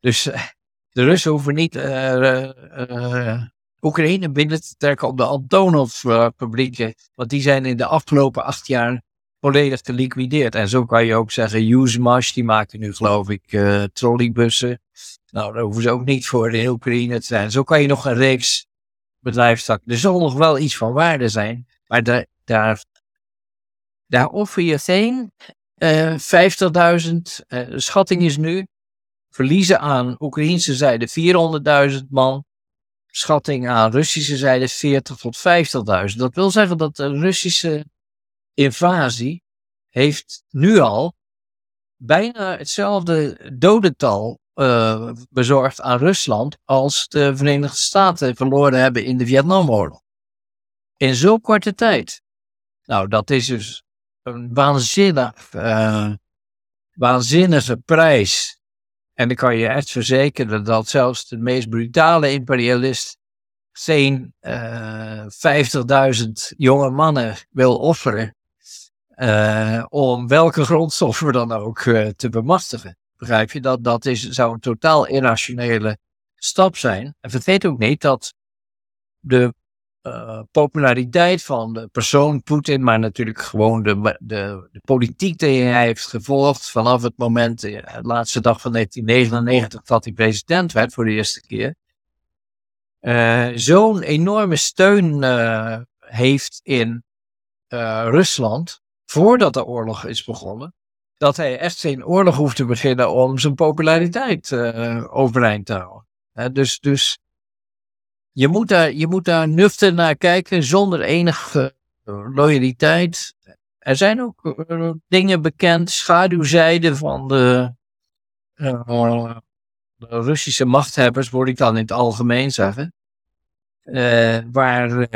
Dus uh, de Russen hoeven niet uh, Oekraïne binnen te trekken op de Antonov fabrieken, want die zijn in de afgelopen acht jaar volledig geliquideerd. En zo kan je ook zeggen, Usmash, die maken nu geloof ik trolleybussen. Nou, daar hoeven ze ook niet voor in Oekraïne te zijn. Zo kan je nog een reeks bedrijfstakken. Er zal nog wel iets van waarde zijn, maar daar, daar, daar offer je geen uh, 50.000. Uh, de schatting is nu verliezen aan Oekraïnse zijde 400.000 man. Schatting aan Russische zijde 40 tot 50.000. Dat wil zeggen dat de Russische invasie heeft nu al bijna hetzelfde dodental uh, bezorgd aan Rusland als de Verenigde Staten verloren hebben in de Vietnamoorlog. In zo'n korte tijd. Nou, dat is dus een waanzinnig, uh, waanzinnige prijs. En ik kan je echt verzekeren dat zelfs de meest brutale imperialist geen uh, eh, 50.000 jonge mannen wil offeren. Uh, om welke grondstoffen dan ook te bemachtigen. Begrijp je? Dat, dat is, zou een totaal irrationele stap zijn. En vergeet ook niet dat de uh, populariteit van de persoon Poetin, maar natuurlijk gewoon de, de, de, politiek die hij heeft gevolgd vanaf het moment, de eh, laatste dag van 1999, dat hij president werd voor de eerste keer, uh, zo'n enorme steun heeft in Rusland voordat de oorlog is begonnen dat hij echt geen oorlog hoeft te beginnen om zijn populariteit overeind te houden. dus, dus je moet, daar, je moet daar nuchter naar kijken zonder enige loyaliteit. Er zijn ook uh, dingen bekend, schaduwzijden van de, uh, de, Russische machthebbers, word ik dan in het algemeen zeggen. waar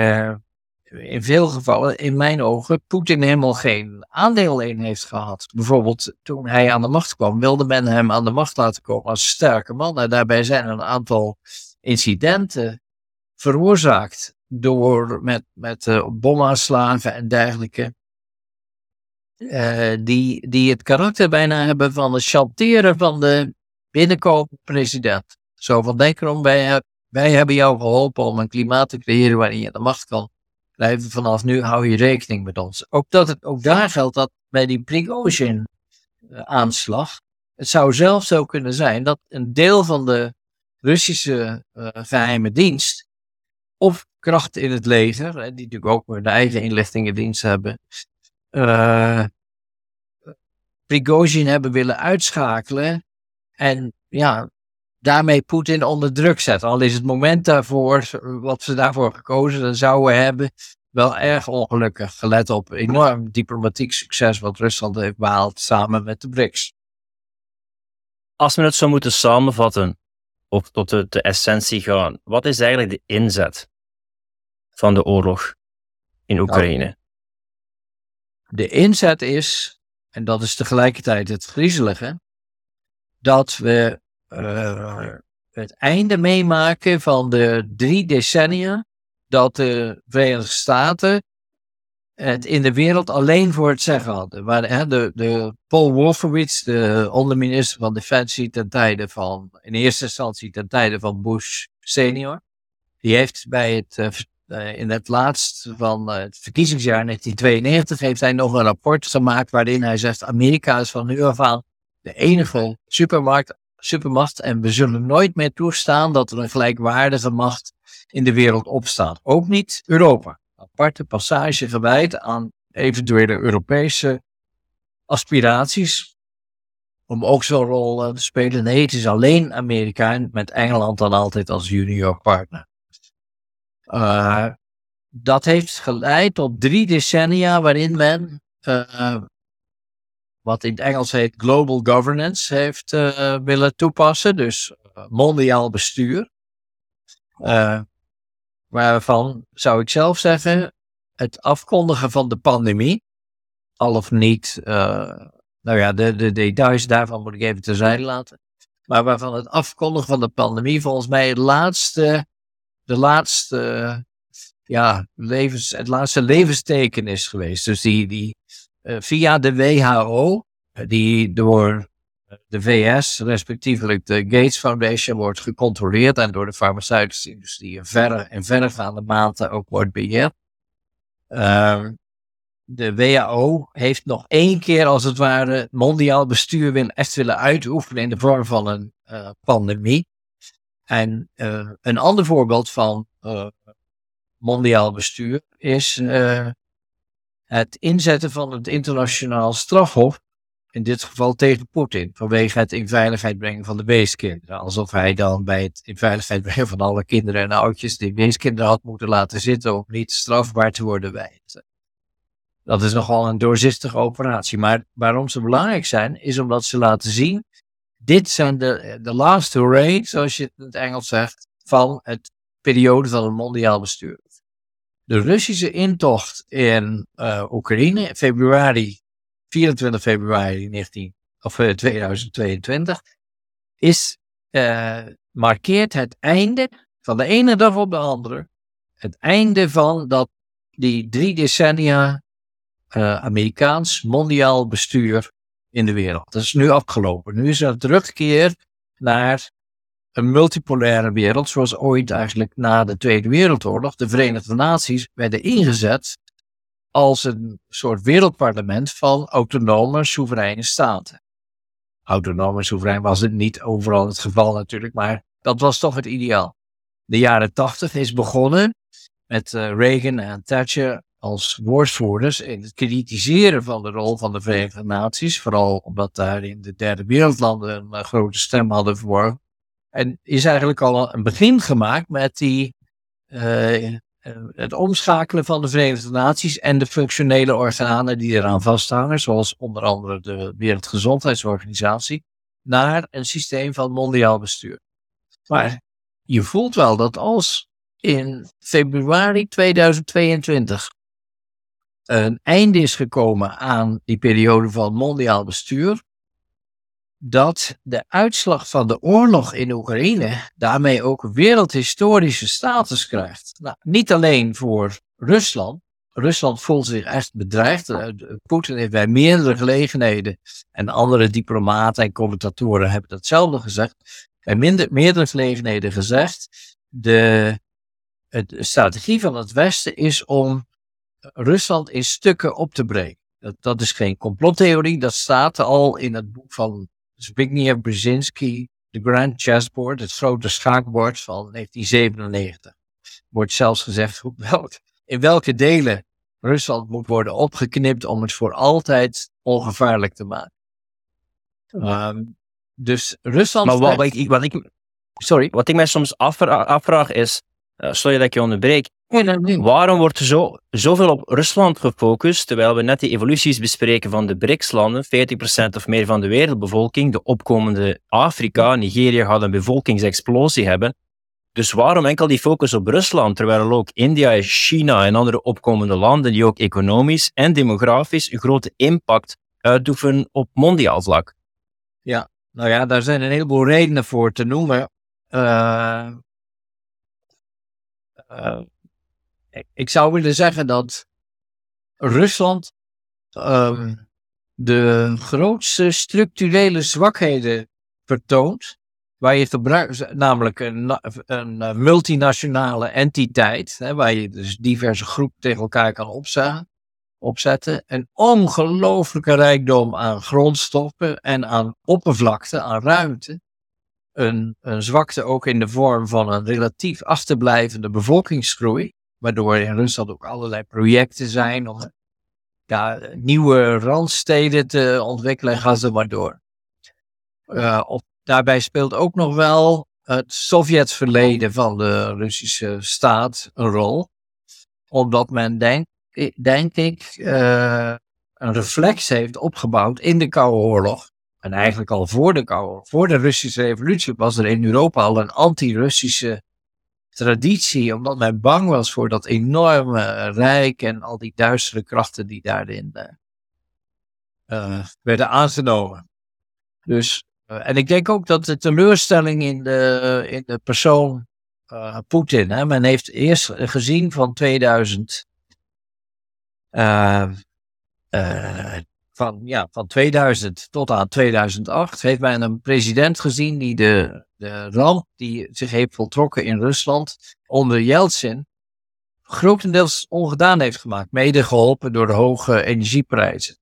in veel gevallen, in mijn ogen, Poetin helemaal geen aandeel in heeft gehad. Bijvoorbeeld toen hij aan de macht kwam, wilde men hem aan de macht laten komen als sterke man. En daarbij zijn een aantal incidenten veroorzaakt door met, met uh, bomaanslagen en dergelijke. Uh, die, die het karakter bijna hebben van het chanteren van de binnenkomende president. Zo van denk erom, wij, wij hebben jou geholpen om een klimaat te creëren waarin je de macht kan blijven vanaf nu hou je rekening met ons. Ook, dat het, ook daar geldt dat bij die Prigozhin-aanslag. Het zou zelfs zo kunnen zijn dat een deel van de Russische geheime dienst. Of krachten in het leger, hè, die natuurlijk ook een eigen inlichtingendienst hebben. Uh, Prigozhin hebben willen uitschakelen. En ja, daarmee Poetin onder druk zetten. Al is het moment daarvoor, wat ze daarvoor gekozen zouden hebben, wel erg ongelukkig. Gelet op enorm diplomatiek succes wat Rusland heeft behaald samen met de BRICS. Als we het zo moeten samenvatten, of tot de, de essentie gaan, wat is eigenlijk de inzet van de oorlog in nou, Oekraïne? de inzet is, en dat is tegelijkertijd het griezelige, dat we uh, het einde meemaken van de drie decennia dat de Verenigde Staten het in de wereld alleen voor het zeggen hadden. Waar, hè, de, de Paul Wolfowitz, de onderminister van Defensie ten tijde van, in eerste instantie ten tijde van Bush senior, die heeft bij het, uh, in het laatst van uh, het verkiezingsjaar 1992, heeft hij nog een rapport gemaakt waarin hij zegt, Amerika is van nu af aan de enige supermarkt, supermacht en we zullen nooit meer toestaan dat er een gelijkwaardige macht in de wereld opstaat. Ook niet Europa aparte passage gewijd aan eventuele Europese aspiraties. Om ook zo'n rol eh, te spelen. Nee, het is alleen Amerika met Engeland dan altijd als junior partner. Dat heeft geleid tot drie decennia waarin men, uh, wat in het Engels heet global governance, heeft uh, willen toepassen. Dus mondiaal bestuur. Waarvan zou ik zelf zeggen, het afkondigen van de pandemie, al of niet, nou ja, de, de details daarvan moet ik even terzijde laten. Maar waarvan het afkondigen van de pandemie volgens mij het laatste, de laatste, ja, levens, het laatste levensteken is geweest. Dus die, die uh, via de WHO, die door de VS, respectievelijk de Gates Foundation, wordt gecontroleerd en door de farmaceutische industrie in verre en verregaande mate ook wordt beheerd. Uh, de WHO heeft nog één keer, als het ware, mondiaal bestuur echt willen uitoefenen in de vorm van een pandemie. En uh, een ander voorbeeld van uh, mondiaal bestuur is het inzetten van het internationaal strafhof in dit geval tegen Poetin, vanwege het in veiligheid brengen van de weeskinderen. Alsof hij dan bij het in veiligheid <laughs> brengen van alle kinderen en oudjes die weeskinderen had moeten laten zitten om niet strafbaar te worden wijd. Dat is nogal een doorzichtige operatie. Maar waarom ze belangrijk zijn, is omdat ze laten zien, dit zijn de, de last hooray, zoals je het in het Engels zegt, van het periode van het mondiaal bestuur. De Russische intocht in uh, Oekraïne februari 24 februari 19, of, 2022, eh, is, uh, markeert het einde van de ene dag op de andere. Het einde van dat, die drie decennia Amerikaans mondiaal bestuur in de wereld. Dat is nu afgelopen. Nu is er terugkeer naar een multipolaire wereld, zoals ooit eigenlijk na de Tweede Wereldoorlog de Verenigde Naties werden ingezet als een soort wereldparlement van autonome, soevereine staten. Autonome soeverein was het niet overal het geval natuurlijk, maar dat was toch het ideaal. De jaren tachtig is begonnen met uh, Reagan en Thatcher als woordvoerders in het kritiseren van de rol van de Verenigde Naties, vooral omdat daar in de derde wereldlanden een uh, grote stem hadden verworven. En is eigenlijk al een begin gemaakt met die uh, eh, het omschakelen van de Verenigde Naties en de functionele organen die eraan vasthangen, zoals onder andere de Wereldgezondheidsorganisatie, naar een systeem van mondiaal bestuur. Maar je voelt wel dat als in februari 2022 een einde is gekomen aan die periode van mondiaal bestuur, dat de uitslag van de oorlog in Oekraïne daarmee ook wereldhistorische status krijgt. Nou, niet alleen voor Rusland. Rusland voelt zich echt bedreigd. Eh, Poetin heeft bij meerdere gelegenheden, en andere diplomaten en commentatoren hebben datzelfde gezegd, bij minder, meerdere gelegenheden gezegd, de, de strategie van het Westen is om Rusland in stukken op te breken. Dat, dat is geen complottheorie, dat staat al in het boek van Zbigniew Brzezinski, The Grand Chessboard, het grote schaakbord van 1997. Wordt zelfs gezegd in welke delen Rusland moet worden opgeknipt om het voor altijd ongevaarlijk te maken. Um, dus Rusland. Maar wat, wat, ik, wat ik, sorry, wat ik mij soms afvraag, afvraag is, uh, sorry dat ik je onderbreek, Waarom wordt er zo, zoveel op Rusland gefocust, terwijl we net die evoluties bespreken van de BRICS-landen, 40% of meer van de wereldbevolking, de opkomende Afrika, Nigeria gaat een bevolkingsexplosie hebben. Dus waarom enkel die focus op Rusland, terwijl ook India, China en andere opkomende landen die ook economisch en demografisch een grote impact uitoefenen op mondiaal vlak? Ja, nou ja, daar zijn een heleboel redenen voor te noemen. Uh, uh, ik zou willen zeggen dat Rusland uh, de grootste structurele zwakheden vertoont waar je gebruikt, namelijk een, een, eh, multinationale entiteit, hè, waar je dus diverse groepen tegen elkaar kan opzetten, opzetten. Een ongelooflijke rijkdom aan grondstoffen en aan oppervlakte, aan ruimte. Een, een zwakte ook in de vorm van een relatief achterblijvende bevolkingsgroei, waardoor in Rusland ook allerlei projecten zijn om ja, nieuwe randsteden te ontwikkelen en ga ze maar door. Uh, op Daarbij speelt ook nog wel het Sovjetverleden van de Russische staat een rol. Omdat men, denk, denk ik, uh, een reflex heeft opgebouwd in de Koude Oorlog. En eigenlijk al voor de Koude voor de Russische revolutie, was er in Europa al een anti-Russische traditie. Omdat men bang was voor dat enorme rijk en al die duistere krachten die daarin uh, uh, werden aangenomen. Dus eh, en ik denk ook dat de teleurstelling in de, in de persoon Poetin, men heeft eerst gezien van 2000, uh, uh, van, ja, van 2000 tot aan 2008, heeft men een president gezien die de, de ramp die zich heeft voltrokken in Rusland onder Yeltsin grotendeels ongedaan heeft gemaakt. Mede geholpen door de hoge energieprijzen.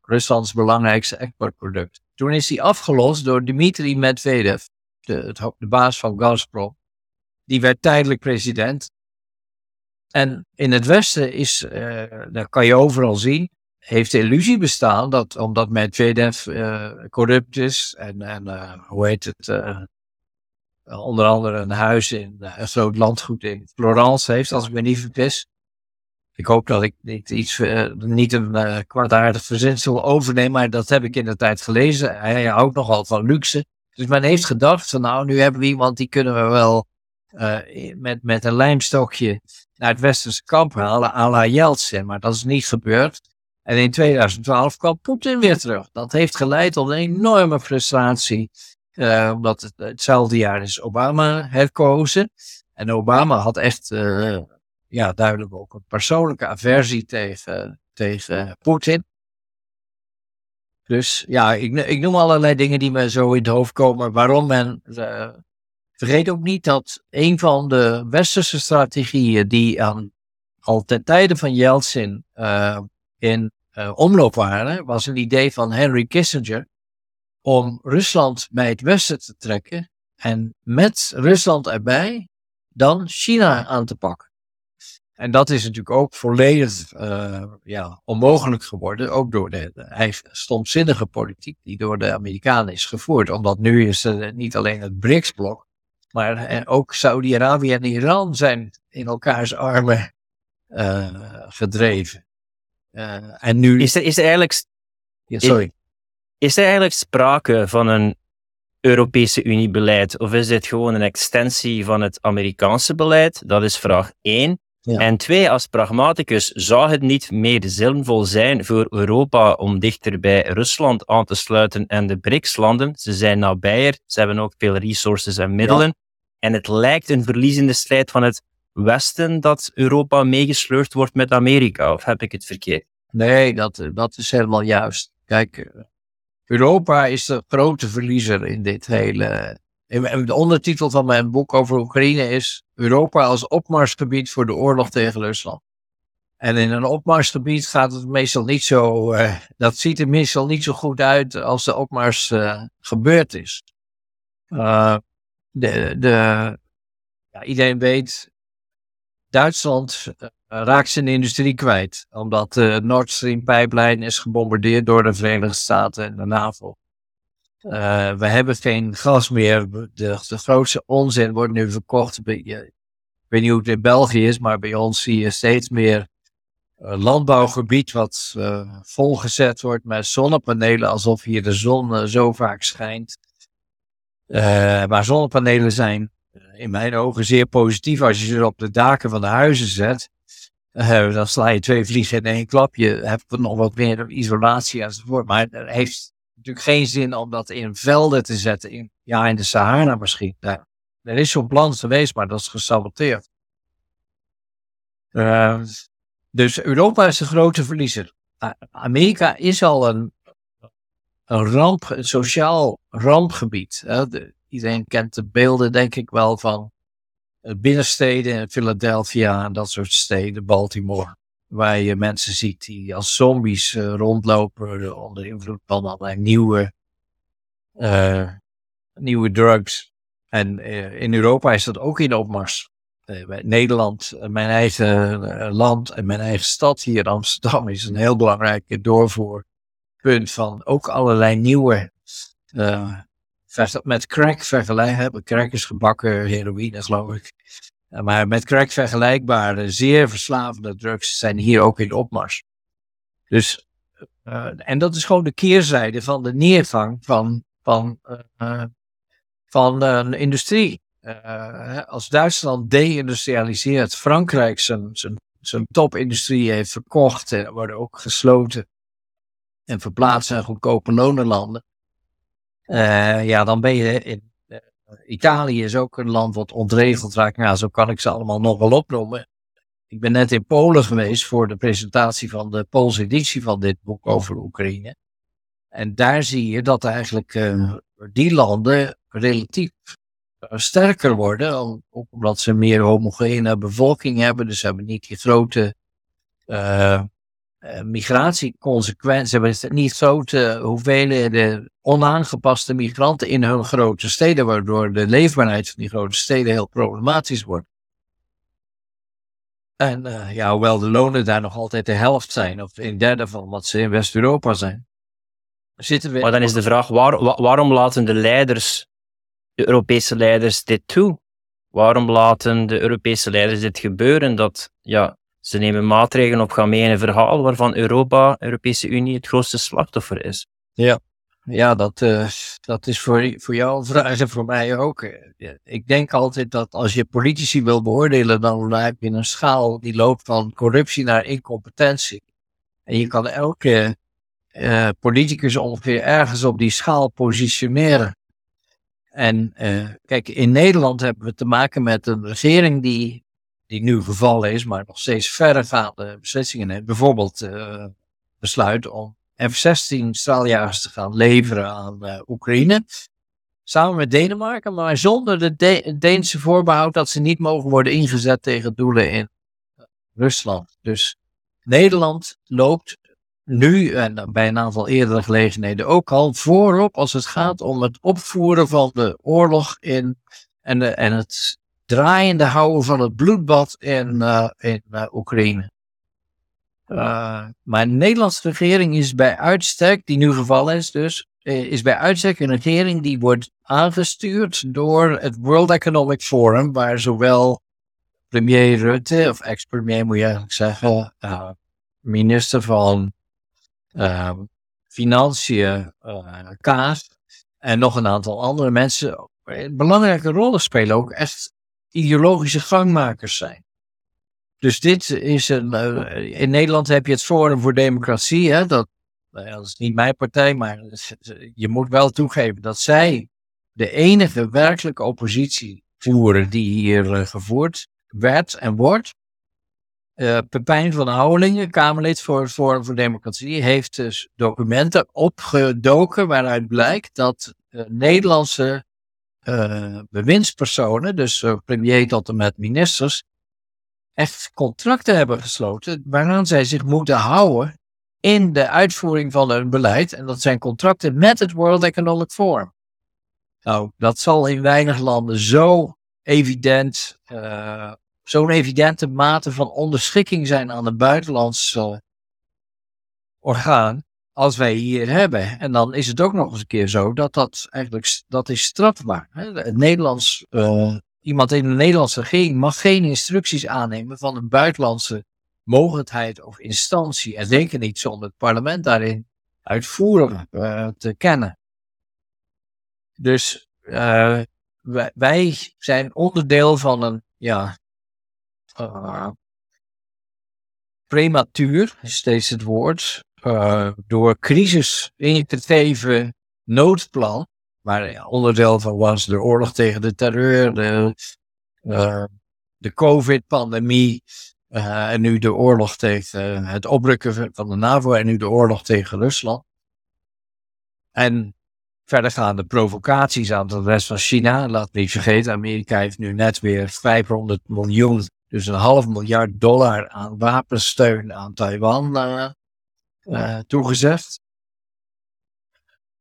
Ruslands belangrijkste exportproduct. Toen is hij afgelost door Dmitri Medvedev, de, de baas van Gazprom. Die werd tijdelijk president. En in het Westen is, uh, dat kan je overal zien, heeft de illusie bestaan dat omdat Medvedev uh, corrupt is en, en uh, hoe heet het, onder andere een huis in een groot landgoed in Florence heeft, als ik me niet vergis, ik hoop dat ik niet iets, niet een kwaadaardig verzinsel overneem, maar dat heb ik in de tijd gelezen. Hij houdt nogal van luxe. Dus men heeft gedacht van nou, nu hebben we iemand die kunnen we wel met, met een lijmstokje naar het westerse kamp halen, à la Yeltsin. Maar dat is niet gebeurd. En in 2012 kwam Poetin weer terug. Dat heeft geleid tot een enorme frustratie. omdat het, hetzelfde jaar is Obama herkozen. En Obama had echt ja, duidelijk ook een persoonlijke aversie tegen, tegen Poetin. Dus ja, ik, ik noem allerlei dingen die me zo in het hoofd komen. Waarom men. Uh, vergeet ook niet dat een van de westerse strategieën die aan, al ten tijde van Yeltsin uh, in uh, omloop waren, was een idee van Henry Kissinger om Rusland bij het westen te trekken en met Rusland erbij dan China aan te pakken. En dat is natuurlijk ook volledig uh, ja, onmogelijk geworden, ook door de, stomzinnige politiek die door de Amerikanen is gevoerd. Omdat nu is het niet alleen het BRICS-blok, maar en ook Saudi-Arabië en Iran zijn in elkaars armen uh, gedreven. Uh, en nu... Is er, is er eigenlijk... Ja, sorry. Is, is er eigenlijk sprake van een Europese Unie-beleid? Of is dit gewoon een extensie van het Amerikaanse beleid? Dat is vraag 1. En twee, als pragmaticus, zou het niet meer zinvol zijn voor Europa om dichter bij Rusland aan te sluiten en de BRICS-landen? Ze zijn nabijer, ze hebben ook veel resources en middelen. En het lijkt een verliezende strijd van het Westen dat Europa meegesleurd wordt met Amerika, of heb ik het verkeerd? Nee, dat, dat is helemaal juist. Kijk, Europa is de grote verliezer in dit hele de ondertitel van mijn boek over Oekraïne is Europa als opmarsgebied voor de oorlog tegen Rusland. En in een opmarsgebied gaat het meestal niet zo, uh, dat ziet er meestal niet zo goed uit als de opmars uh, gebeurd is. Uh, de, de, ja, iedereen weet, Duitsland raakt zijn industrie kwijt, omdat de Nord Stream pijplijn is gebombardeerd door de Verenigde Staten en de NAVO. Uh, we hebben geen gas meer. De, de grootste onzin wordt nu verkocht. Bij, ik weet niet hoe het in België is, maar bij ons zie je steeds meer uh, landbouwgebied wat volgezet wordt met zonnepanelen, alsof hier de zon zo vaak schijnt. maar zonnepanelen zijn in mijn ogen zeer positief. Als je ze op de daken van de huizen zet, uh, dan sla je twee vliegen in één klap. Je hebt nog wat meer isolatie enzovoort. Maar het heeft natuurlijk geen zin om dat in velden te zetten. In, ja, in de Sahara misschien. Er is zo'n plan geweest, maar dat is gesaboteerd. Uh, dus Europa is de grote verliezer. Amerika is al een, een ramp, een sociaal rampgebied. Iedereen kent de beelden, denk ik wel, van binnensteden, Philadelphia en dat soort steden, Baltimore. Waar je mensen ziet die als zombies uh, rondlopen onder invloed van allerlei nieuwe, uh, nieuwe drugs. En in Europa is dat ook in opmars. Nederland, mijn eigen land en mijn eigen stad hier, Amsterdam, is een heel belangrijk doorvoerpunt van ook allerlei nieuwe met crack vergelijken. Crack is gebakken heroïne, geloof ik. Maar met crack vergelijkbare, zeer verslavende drugs zijn hier ook in opmars. Dus, uh, en dat is gewoon de keerzijde van de neergang van, van, uh, van de industrie. Als Duitsland deindustrialiseert, Frankrijk zijn, zijn, zijn topindustrie heeft verkocht en worden ook gesloten en verplaatst naar goedkope lonenlanden. Uh, ja, dan ben je in uh, Italië is ook een land wat ontregeld raakt. Nou, zo kan ik ze allemaal nog wel opnoemen. Ik ben net in Polen geweest voor de presentatie van de Poolse editie van dit boek over Oekraïne. En daar zie je dat eigenlijk uh, die landen relatief sterker worden, omdat ze meer homogene bevolking hebben. Dus ze hebben niet die grote migratieconsequenties hebben het niet grote hoeveelheden onaangepaste migranten in hun grote steden, waardoor de leefbaarheid van die grote steden heel problematisch wordt. En uh, ja, hoewel de lonen daar nog altijd de helft zijn, of een derde van wat ze in West-Europa zijn. Zitten we... Maar dan is de vraag, waar, waarom laten de leiders, de Europese leiders, dit toe? Waarom laten de Europese leiders dit gebeuren? Dat ja, ze nemen maatregelen op, gaan een verhaal waarvan Europa, Europese Unie, het grootste slachtoffer is. Ja, ja dat, uh, dat is voor, voor jou vraag en voor mij ook. Ik denk altijd dat als je politici wil beoordelen, dan heb je een schaal die loopt van corruptie naar incompetentie. En je kan elke uh, politicus ongeveer ergens op die schaal positioneren. En kijk, in Nederland hebben we te maken met een regering die die nu gevallen is, maar nog steeds verdergaande beslissingen neemt. Bijvoorbeeld uh, besluit om F-16 straaljagers te gaan leveren aan uh, Oekraïne. Samen met Denemarken, maar zonder de, de Deense voorbehoud dat ze niet mogen worden ingezet tegen doelen in Rusland. Dus Nederland loopt nu en bij een aantal eerdere gelegenheden ook al voorop als het gaat om het opvoeren van de oorlog in en, en het draaiende houden van het bloedbad in, uh, in uh, Oekraïne. Uh, maar de Nederlandse regering is bij uitstek, die nu gevallen is dus, is bij uitstek een regering die wordt aangestuurd door het World Economic Forum, waar zowel premier Rutte, of ex-premier moet je eigenlijk zeggen, minister van Financiën, Kaas, en nog een aantal andere mensen belangrijke rollen spelen. Ook echt ideologische gangmakers zijn. Dus dit is een. Uh, in Nederland heb je het Forum voor Democratie. Hè, dat, nou is niet mijn partij, maar je moet wel toegeven dat zij de enige werkelijke oppositie voeren die hier uh, gevoerd werd en wordt. Uh, Pepijn van Houwelingen, Kamerlid voor het Forum voor Democratie, heeft dus documenten opgedoken waaruit blijkt dat Nederlandse bewindspersonen, dus uh, premier tot en met ministers, echt contracten hebben gesloten waaraan zij zich moeten houden in de uitvoering van hun beleid. En dat zijn contracten met het World Economic Forum. Nou, dat zal in weinig landen zo evident, uh, zo'n evidente mate van onderschikking zijn aan een buitenlands orgaan als wij hier hebben. En dan is het ook nog eens een keer zo dat dat eigenlijk dat is strafbaar. Het Nederlands, uh, iemand in de Nederlandse regering mag geen instructies aannemen van een buitenlandse mogelijkheid of instantie. En zeker niet zonder het parlement daarin uitvoerig uh, te kennen. Dus uh, wij, zijn onderdeel van een, ja, prematuur is steeds het woord, uh, door crisis ingegeven noodplan, waar onderdeel van was de oorlog tegen de terreur, de, uh, de COVID-pandemie, uh, en nu de oorlog tegen het oprukken van de NAVO en nu de oorlog tegen Rusland. En verdergaande provocaties aan de rest van China. Laat niet vergeten, Amerika heeft nu net weer 500 miljoen, dus een half miljard dollar aan wapensteun aan Taiwan uh, toegezegd.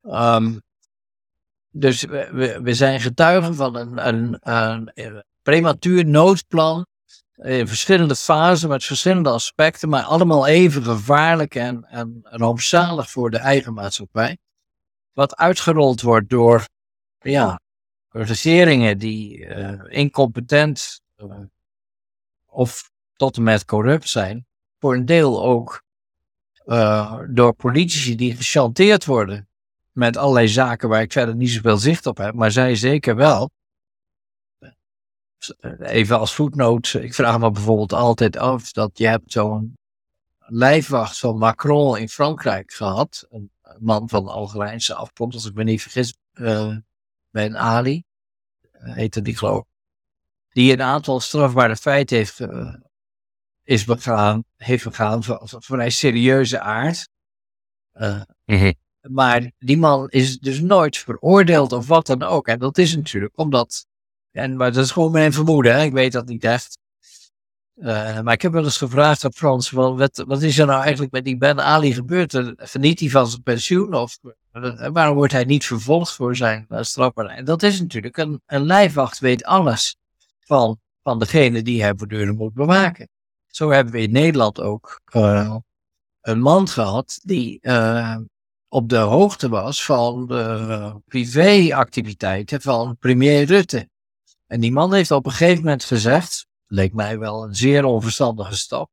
Um, dus we, we, zijn getuigen van een, een, een prematuur noodplan in verschillende fasen met verschillende aspecten, maar allemaal even gevaarlijk en, en rampzalig voor de eigen maatschappij. Wat uitgerold wordt door ja, regeringen die uh, incompetent of tot en met corrupt zijn, voor een deel ook uh, door politici die gechanteerd worden met allerlei zaken waar ik verder niet zoveel zicht op heb, maar zij zeker wel. Even als voetnoot, ik vraag me bijvoorbeeld altijd af dat je hebt zo'n lijfwacht van Macron in Frankrijk gehad, een man van Algerijnse afkomst, als ik me niet vergis, uh, bij een Ali, uh, heette die geloof die een aantal strafbare feiten heeft, is begaan, heeft begaan van, van vrij serieuze aard. Mm -hmm. Maar die man is dus nooit veroordeeld of wat dan ook. En dat is natuurlijk omdat en, maar dat is gewoon mijn vermoeden, hè? ik weet dat niet echt. Uh, maar ik heb wel eens gevraagd aan Frans, wel, wat, wat is er nou eigenlijk met die Ben Ali gebeurd? Verniet hij van zijn pensioen? Of uh, waarom wordt hij niet vervolgd voor zijn uh, strafbaarheid? En dat is natuurlijk, een, een lijfwacht weet alles van, van degene die hij voortdurend moet bewaken. Zo hebben we in Nederland ook een man gehad die op de hoogte was van de privéactiviteiten van premier Rutte. En die man heeft op een gegeven moment gezegd, leek mij wel een zeer onverstandige stap,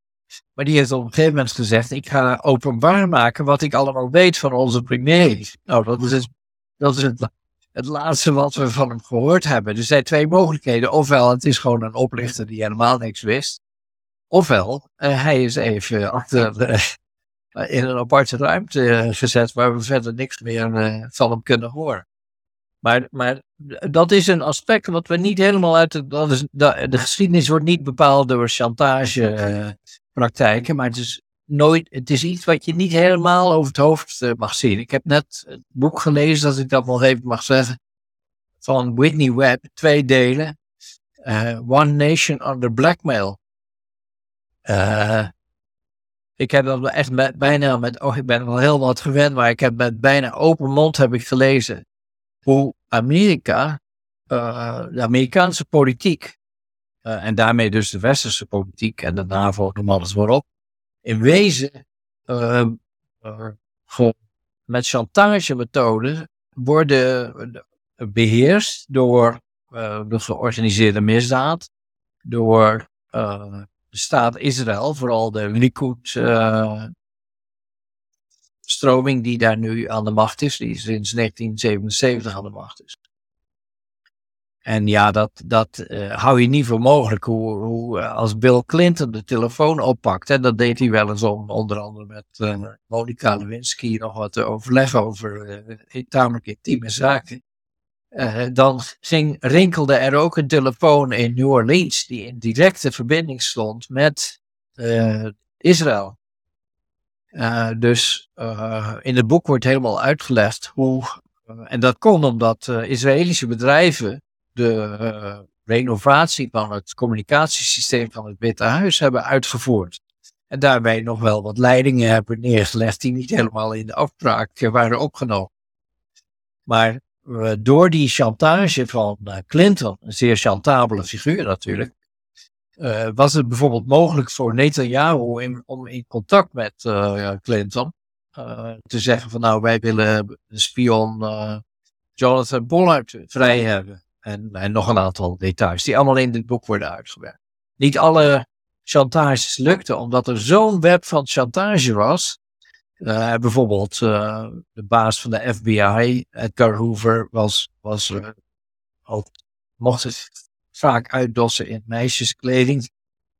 maar die heeft op een gegeven moment gezegd, ik ga openbaar maken wat ik allemaal weet van onze premier. Nou, dat is, dat is het, het laatste wat we van hem gehoord hebben. Er zijn twee mogelijkheden. Ofwel, het is gewoon een oplichter die helemaal niks wist. Ofwel, uh, hij is even uh, in een aparte ruimte gezet waar we verder niks meer van hem kunnen horen. Maar, maar dat is een aspect wat we niet helemaal uit. De, dat is, de, de geschiedenis wordt niet bepaald door chantagepraktijken, maar het is, nooit, het is iets wat je niet helemaal over het hoofd mag zien. Ik heb net het boek gelezen, als ik dat nog even mag zeggen, van Whitney Webb, twee delen. One Nation Under Blackmail. Ik heb dat echt bijna met, oh, ik ben wel heel wat gewend, maar ik heb met bijna open mond heb ik gelezen hoe Amerika, uh, de Amerikaanse politiek, uh, en daarmee dus de westerse politiek en de NAVO, noem alles maar op, in wezen uh, met chantagemethoden worden beheerst door de georganiseerde misdaad, door staat Israël, vooral de Likud stroming die daar nu aan de macht is, die sinds 1977 aan de macht is. En ja, dat, dat uh, hou je niet voor mogelijk. Hoe, hoe, uh, als Bill Clinton de telefoon oppakt, en dat deed hij wel eens om onder andere met uh, Monica Lewinsky nog wat te overleggen over tamelijk intieme zaken. Dan ging, rinkelde er ook een telefoon in New Orleans die in directe verbinding stond met Israël. Uh, dus in het boek wordt helemaal uitgelegd hoe, en dat kon omdat Israëlische bedrijven de renovatie van het communicatiesysteem van het Witte Huis hebben uitgevoerd. En daarbij nog wel wat leidingen hebben neergelegd die niet helemaal in de afspraak waren opgenomen. Maar door die chantage van Clinton, een zeer chantabele figuur natuurlijk, uh, was het bijvoorbeeld mogelijk voor Netanyahu om in contact met uh, Clinton te zeggen van nou wij willen spion Jonathan Pollard vrij hebben. En, en nog een aantal details die allemaal in dit boek worden uitgewerkt. Niet alle chantages lukten omdat er zo'n web van chantage was. Bijvoorbeeld de baas van de FBI, Edgar Hoover, was, was al mocht vaak uitdossen in meisjeskleding.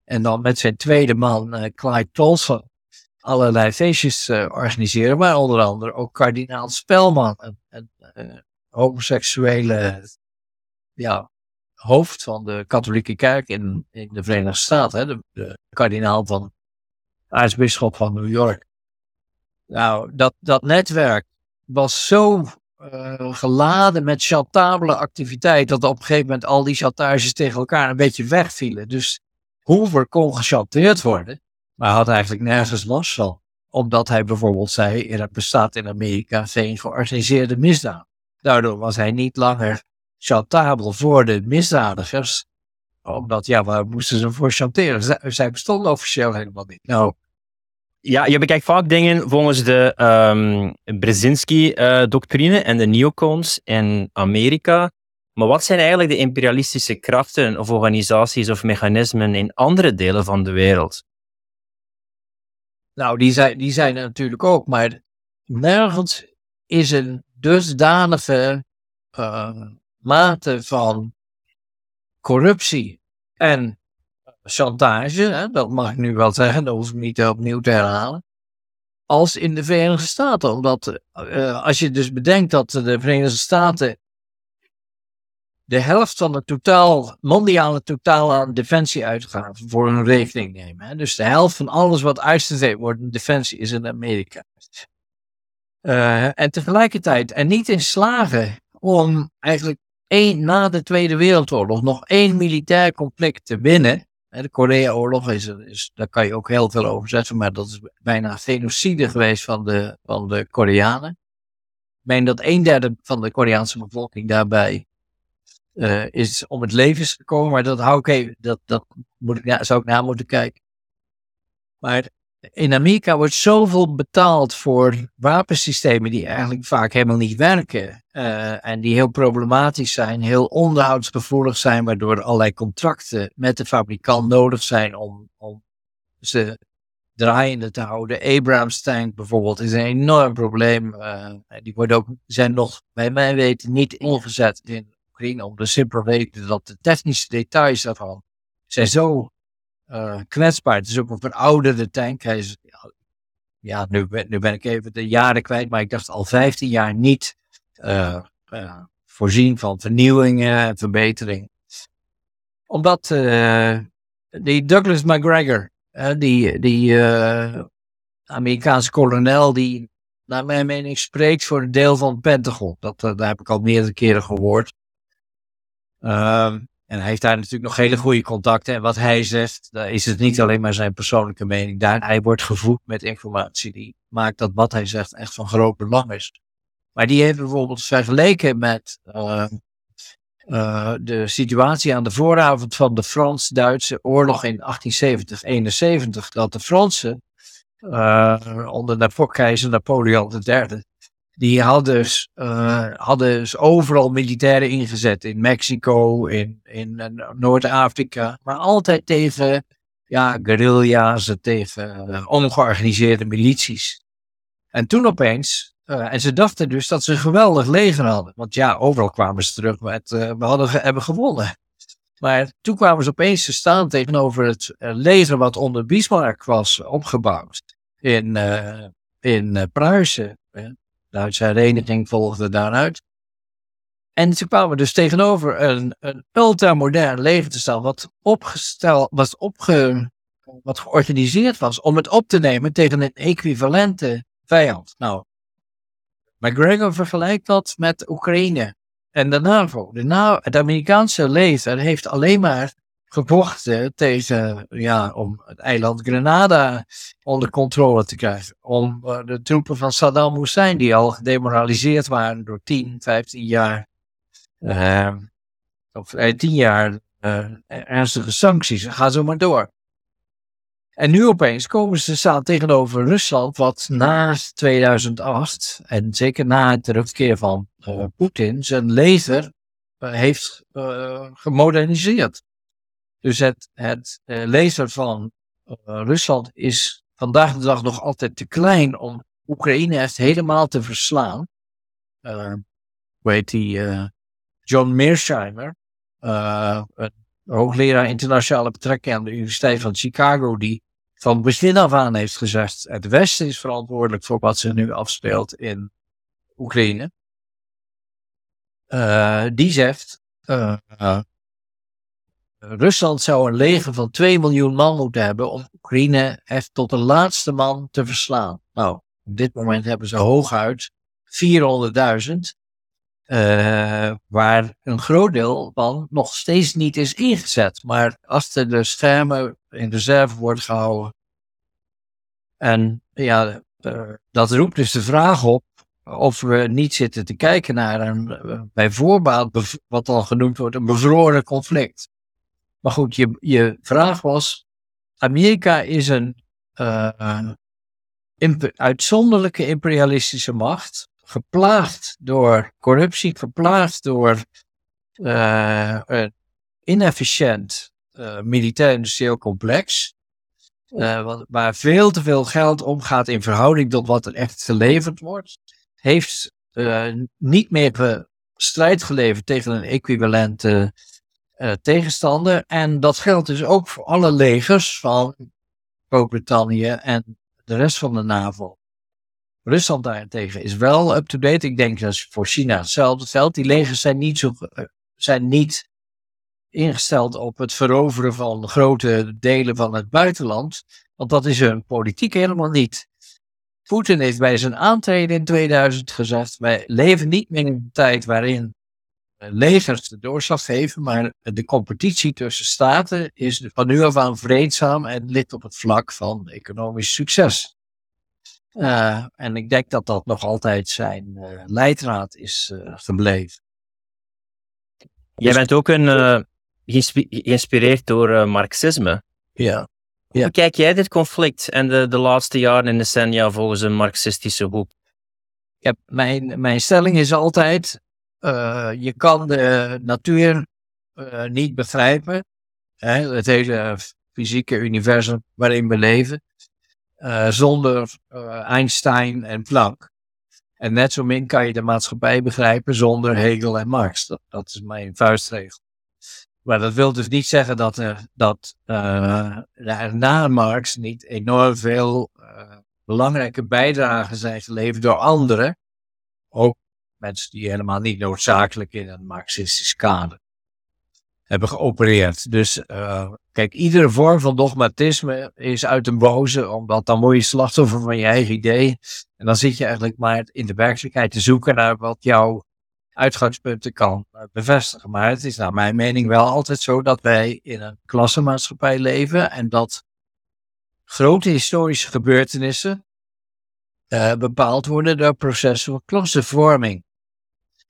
En dan met zijn tweede man, Clyde Tolson, allerlei feestjes organiseren. Maar onder andere ook kardinaal Spelman, een, een homoseksuele ja, hoofd van de katholieke kerk in, in de Verenigde Staten. Hè, de, de kardinaal van aartsbisschop van New York. Nou, dat, dat netwerk was zo uh, geladen met chantabele activiteit dat op een gegeven moment al die chantages tegen elkaar een beetje wegvielen. Dus Hoover kon gechanteerd worden, maar had eigenlijk nergens last van. Omdat hij bijvoorbeeld zei, er bestaat in Amerika geen georganiseerde misdaad. Daardoor was hij niet langer chantabel voor de misdadigers. Omdat, ja, waar moesten ze voor chanteren? Zij, zij bestonden officieel helemaal niet. Nou, ja, je bekijkt vaak dingen volgens de um, Brzezinski-doctrine en de neocons in Amerika. Maar wat zijn eigenlijk de imperialistische krachten of organisaties of mechanismen in andere delen van de wereld? Nou, die zijn, die zijn er natuurlijk ook, maar nergens is een dusdanige uh, mate van corruptie en chantage, hè, dat mag ik nu wel zeggen, dat hoef ik niet opnieuw te herhalen, als in de Verenigde Staten. Omdat uh, als je dus bedenkt dat de Verenigde Staten de helft van het totaal, mondiale totaal aan defensieuitgaven voor hun rekening nemen. Hè. Dus de helft van alles wat uitgegeven wordt in defensie is in Amerika. Uh, en tegelijkertijd er niet in slagen om eigenlijk één, na de Tweede Wereldoorlog nog één militair conflict te winnen. De Korea-oorlog, is, is, daar kan je ook heel veel over zeggen, maar dat is bijna genocide geweest van de, van de Koreanen. Ik meen dat een derde van de Koreaanse bevolking daarbij uh, is om het leven gekomen, maar dat hou ik even, dat, dat moet ik, zou ik na moeten kijken. Maar in Amerika wordt zoveel betaald voor wapensystemen die eigenlijk vaak helemaal niet werken. Uh, en die heel problematisch zijn, heel onderhoudsgevoelig zijn, waardoor allerlei contracten met de fabrikant nodig zijn om, om ze draaiende te houden. Abrams tank bijvoorbeeld is een enorm probleem. Uh, die worden ook, zijn nog, bij mij weten, niet ingezet in Oekraïne om de simpele reden dat de technische details daarvan zijn zo uh, kwetsbaar. Het is ook een verouderde tank. Hij is, ja, nu, nu ben ik even de jaren kwijt, maar ik dacht al 15 jaar niet uh, uh, voorzien van vernieuwingen en verbetering. Omdat die Douglas McGregor, die, die Amerikaanse kolonel, die naar mijn mening spreekt voor een deel van het Pentagon. Dat, daar heb ik al meerdere keren gehoord. Um, en hij heeft daar natuurlijk nog hele goede contacten. En wat hij zegt, is het niet alleen maar zijn persoonlijke mening. Daar, hij wordt gevoed met informatie die maakt dat wat hij zegt echt van groot belang is. Maar die heeft bijvoorbeeld vergeleken met uh, uh, de situatie aan de vooravond van de Frans-Duitse oorlog in 1870-71. Dat de Fransen uh, onder de keizer Napoleon III die hadden dus, uh, hadden dus overal militairen ingezet. In Mexico, in, in uh, Noord-Afrika. Maar altijd tegen ja, guerrilla's, tegen uh, ongeorganiseerde milities. En toen opeens, en ze dachten dus dat ze een geweldig leger hadden. Want ja, overal kwamen ze terug met, we hadden hebben gewonnen. Maar toen kwamen ze opeens te staan tegenover het leger wat onder Bismarck was opgebouwd. In, in Pruisen. Duitse hereniging volgde daaruit. En ze kwamen dus tegenover een, een ultramodern staan, wat opgesteld, was opge, wat georganiseerd was om het op te nemen tegen een equivalente vijand. Nou, McGregor vergelijkt dat met Oekraïne en de NAVO. De NAVO het Amerikaanse leger heeft alleen maar gevochten tegen, ja, om het eiland Grenada onder controle te krijgen. Om uh, de troepen van Saddam Hussein, die al gedemoraliseerd waren door 10, 15 jaar, uh, of uh, 10 jaar uh, ernstige sancties. Ga zo maar door. En nu opeens komen ze staan tegenover Rusland, wat na 2008 en zeker na het terugkeer van Poetin zijn leger heeft gemoderniseerd. Dus het, het uh, leger van uh, Rusland is vandaag de dag nog altijd te klein om Oekraïne echt helemaal te verslaan. Uh, hoe heet die? John Mearsheimer. een hoogleraar internationale betrekkingen aan de Universiteit van Chicago, die van begin af aan heeft gezegd: het Westen is verantwoordelijk voor wat zich nu afspeelt in Oekraïne. die zegt: Rusland zou een leger van 2 miljoen man moeten hebben om Oekraïne echt tot de laatste man te verslaan. Nou, op dit moment hebben ze hooguit 400.000, uh, waar een groot deel van nog steeds niet is ingezet. Maar achter de schermen in reserve wordt gehouden. En ja, uh, dat roept dus de vraag op of we niet zitten te kijken naar een, uh, bij voorbaat, wat dan genoemd wordt, een bevroren conflict. Maar goed, je, je vraag was: Amerika is een uh, imp uitzonderlijke imperialistische macht, geplaagd door corruptie, geplaagd door uh, een inefficiënt uh, militair-industrieel complex. waar veel te veel geld omgaat in verhouding tot wat er echt geleverd wordt. Heeft niet meer strijd geleverd tegen een equivalente uh, tegenstander. En dat geldt dus ook voor alle legers van Groot-Brittannië en de rest van de NAVO. Rusland daarentegen is wel up-to-date. Ik denk dat voor China hetzelfde geldt. Die legers zijn niet, zo, eh, zijn niet ingesteld op het veroveren van grote delen van het buitenland. Want dat is hun politiek helemaal niet. Poetin heeft bij zijn aantreden in 2000 gezegd: wij leven niet meer in een tijd waarin legers de doorslag geven, maar de competitie tussen staten is van nu af aan vreedzaam en ligt op het vlak van economisch succes. Uh, en ik denk dat dat nog altijd zijn uh, leidraad is uh, gebleven. Jij bent ook een, geïnspireerd door Marxisme. Ja. ja. Hoe kijk jij dit conflict en de, de laatste jaren en decennia volgens een marxistische hoek? Ja, mijn, mijn stelling is altijd, uh, je kan de natuur uh, niet begrijpen. Hè, het hele fysieke universum waarin we leven. Uh, zonder Einstein en Planck. En net zo min kan je de maatschappij begrijpen zonder Hegel en Marx. Dat, dat is mijn vuistregel. Maar dat wil dus niet zeggen dat er, dat, na Marx niet enorm veel belangrijke bijdragen zijn geleverd door anderen. Ook mensen die helemaal niet noodzakelijk in een marxistisch kader hebben geopereerd. Dus uh, kijk, iedere vorm van dogmatisme is uit een boze, omdat dan word je slachtoffer van je eigen idee. En dan zit je eigenlijk maar in de werkelijkheid te zoeken naar wat jouw uitgangspunten kan eh, bevestigen. Maar het is naar mijn mening wel altijd zo dat wij in een klassenmaatschappij leven en dat grote historische gebeurtenissen uh, bepaald worden door processen van klassenvorming.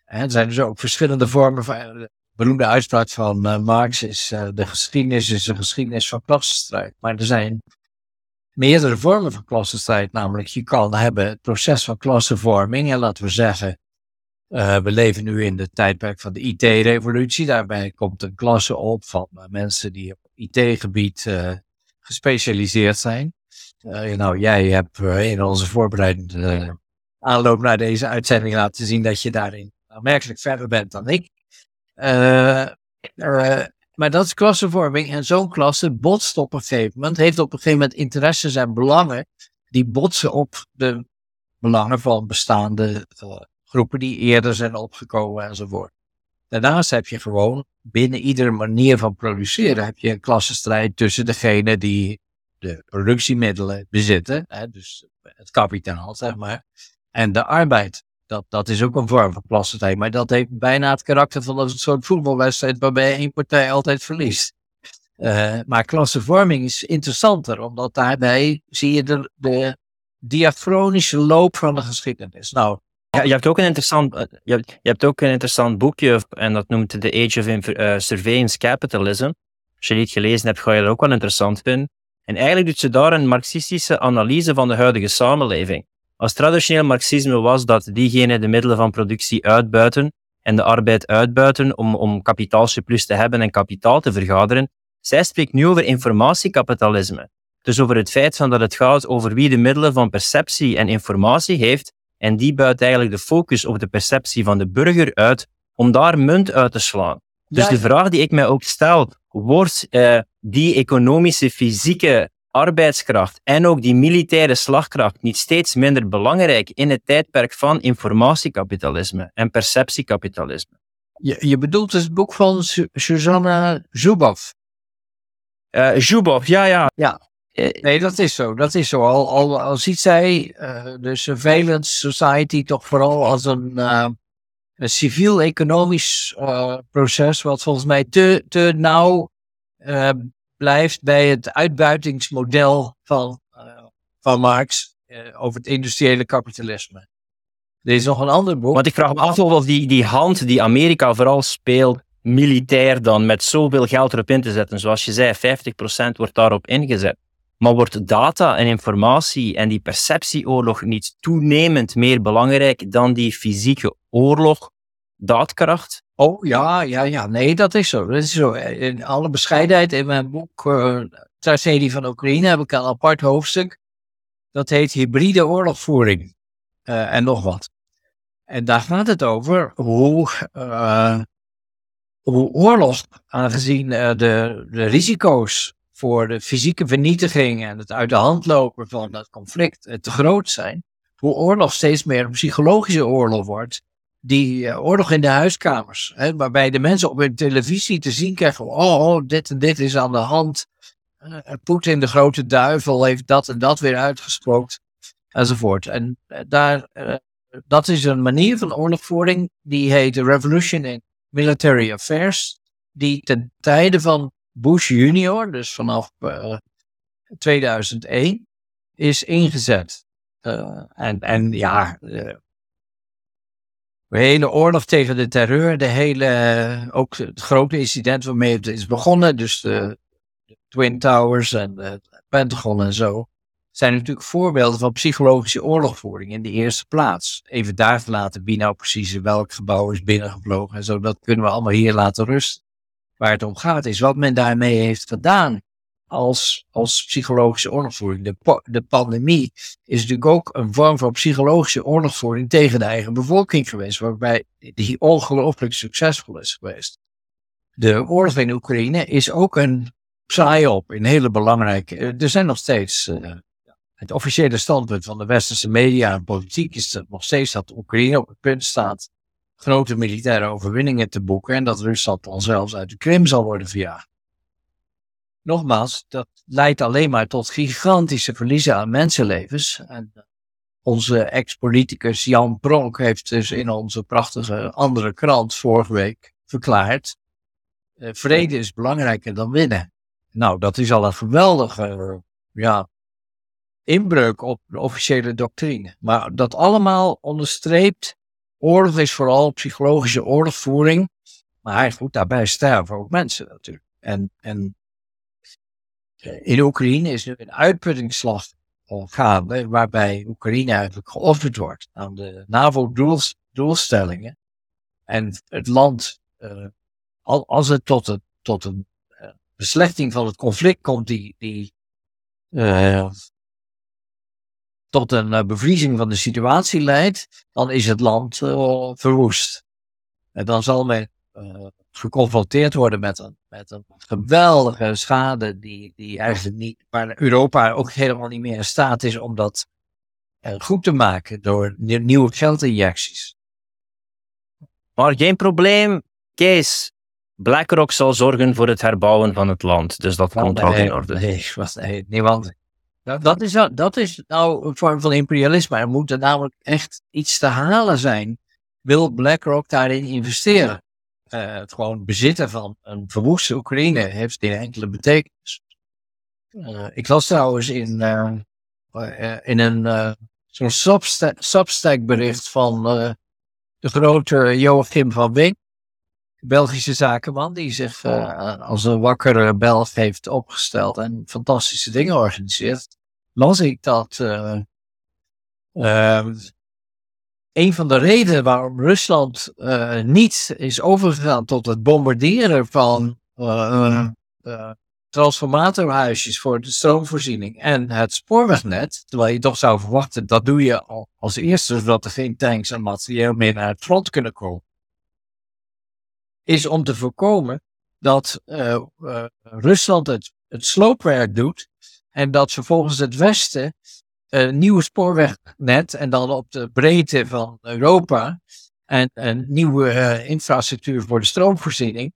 Er zijn dus ook verschillende vormen van. De beroemde uitspraak van uh, Marx is: uh, de geschiedenis is een geschiedenis van klassenstrijd. Maar er zijn meerdere vormen van klassenstrijd. Namelijk, je kan hebben het proces van klassenvorming. En laten we zeggen, we leven nu in de tijdperk van de IT-revolutie. Daarbij komt een klasse op van mensen die op IT-gebied gespecialiseerd zijn. nou, jij hebt in onze voorbereidende aanloop naar deze uitzending laten zien dat je daarin aanmerkelijk verder bent dan ik. Uh, uh, maar dat is klassenvorming. En zo'n klasse botst op een gegeven moment, heeft op een gegeven moment interesses en belangen, die botsen op de belangen van bestaande uh, groepen die eerder zijn opgekomen enzovoort. Daarnaast heb je gewoon binnen iedere manier van produceren, heb je een klassenstrijd tussen degene die de productiemiddelen bezitten, hè, dus het kapitaal, zeg maar, en de arbeid. Dat, dat is ook een vorm van klassenstrijd. Maar dat heeft bijna het karakter van een soort voetbalwedstrijd waarbij één partij altijd verliest. Uh, maar klassenvorming is interessanter, omdat daarbij zie je de, de diachronische loop van de geschiedenis. Nou, ja, je, hebt ook een interessant, eh, je, hebt, ook een interessant boekje, en dat noemt The Age of uh, Surveillance Capitalism. Als je die gelezen hebt, ga je dat ook wel interessant vinden. En eigenlijk doet ze daar een marxistische analyse van de huidige samenleving. Als traditioneel marxisme was dat diegenen de middelen van productie uitbuiten en de arbeid uitbuiten om, om kapitaalsurplus te hebben en kapitaal te vergaderen, zij spreekt nu over informatiekapitalisme. Dus over het feit van dat het gaat over wie de middelen van perceptie en informatie heeft en die buit eigenlijk de focus op de perceptie van de burger uit om daar munt uit te slaan. Dus Ja, de vraag die ik mij ook stel, wordt eh, die economische, fysieke arbeidskracht en ook die militaire slagkracht niet steeds minder belangrijk in het tijdperk van informatiekapitalisme en perceptiekapitalisme? Je, je bedoelt dus het boek van Su- Susanna Zuboff. Eh Zhubov, ja, ja. Ja. Eh, Nee, dat is zo. Dat is zo. Al, al, al ziet zij eh, de surveillance society toch vooral als een, een civiel-economisch proces, wat volgens mij te, te nauw blijft bij het uitbuitingsmodel van, eh, van Marx eh, over het industriële kapitalisme. Er is nog een ander boek. Want ik vraag me af of die, die hand die Amerika vooral speelt, militair dan, met zoveel geld erop in te zetten. Zoals je zei, 50% wordt daarop ingezet. Maar wordt data en informatie en die perceptieoorlog niet toenemend meer belangrijk dan die fysieke oorlog, daadkracht? Oh ja, ja, ja. Nee, dat is zo. Dat is zo. In alle bescheidenheid, in mijn boek uh, Tragedie van Oekraïne heb ik een apart hoofdstuk. Dat heet Hybride oorlogvoering. Uh, en nog wat. En daar gaat het over hoe, uh, hoe oorlog, aangezien de, de risico's voor de fysieke vernietiging en het uit de hand lopen van het conflict te groot zijn, hoe oorlog steeds meer een psychologische oorlog wordt die uh, oorlog in de huiskamers, hè, waarbij de mensen op hun televisie te zien krijgen, oh, dit en dit is aan de hand. Uh, Poetin, de grote duivel, heeft dat en dat weer uitgesproken, enzovoort. En daar, dat is een manier van oorlogvoering, die heet Revolution in Military Affairs, die ten tijde van Bush junior, dus vanaf 2001, is ingezet. en, en ja, de hele oorlog tegen de terreur, de hele, ook het grote incident waarmee het is begonnen, dus de, de Twin Towers en de Pentagon en zo, zijn natuurlijk voorbeelden van psychologische oorlogvoering in de eerste plaats. Even daar laten wie nou precies in welk gebouw is binnengevlogen en zo, dat kunnen we allemaal hier laten rusten. Waar het om gaat is wat men daarmee heeft gedaan als, als psychologische oorlogvoering. De, de pandemie is natuurlijk ook een vorm van psychologische oorlogvoering tegen de eigen bevolking geweest, waarbij die ongelooflijk succesvol is geweest. De oorlog in Oekraïne is ook een psyop, een hele belangrijke. Er zijn nog steeds. Uh, het officiële standpunt van de westerse media en politiek is dat nog steeds dat Oekraïne op het punt staat grote militaire overwinningen te boeken en dat Rusland dan zelfs uit de Krim zal worden verjaagd nogmaals, dat leidt alleen maar tot gigantische verliezen aan mensenlevens. En onze ex-politicus Jan Pronk heeft dus in onze prachtige andere krant vorige week verklaard: uh, vrede is belangrijker dan winnen. Nou, dat is al een geweldige ja, inbreuk op de officiële doctrine. Maar dat allemaal onderstreept: oorlog is vooral psychologische oorlogvoering. Maar goed, daarbij sterven ook mensen natuurlijk. En, en in Oekraïne is nu een uitputtingsslag gaande, waarbij Oekraïne eigenlijk geofferd wordt aan de NAVO-doelstellingen. En het land, uh, als het tot, het, tot een uh, beslechting van het conflict komt, die, die tot een bevriezing van de situatie leidt, dan is het land verwoest. En dan zal men geconfronteerd worden met een, met een geweldige schade die, die eigenlijk niet, waar Europa ook helemaal niet meer in staat is om dat uh, goed te maken door nieuwe geldinjecties. Maar geen probleem, Kees. BlackRock zal zorgen voor het herbouwen van het land, dus dat komt wel in orde. Nee, was, nee, nee want dat, dat, is, dat is nou een vorm van imperialisme. Er moet er namelijk echt iets te halen zijn. Wil BlackRock daarin investeren? Uh, het gewoon bezitten van een verwoeste Oekraïne heeft geen enkele betekenis. Uh, ik las trouwens in, uh, in een zo'n substack, substack bericht van de grote Joachim van Wink, Belgische zakenman, die zich als een wakkere Belg heeft opgesteld en fantastische dingen organiseert. Las ik dat een van de redenen waarom Rusland uh, niet is overgegaan tot het bombarderen van uh, uh, transformatorhuisjes voor de stroomvoorziening en het spoorwegnet, terwijl je toch zou verwachten dat doe je al als eerste, zodat er geen tanks en materieel meer naar het front kunnen komen. is om te voorkomen dat Rusland het, het sloopwerk doet en dat vervolgens het Westen een nieuwe spoorwegnet en dan op de breedte van Europa en een nieuwe uh, infrastructuur voor de stroomvoorziening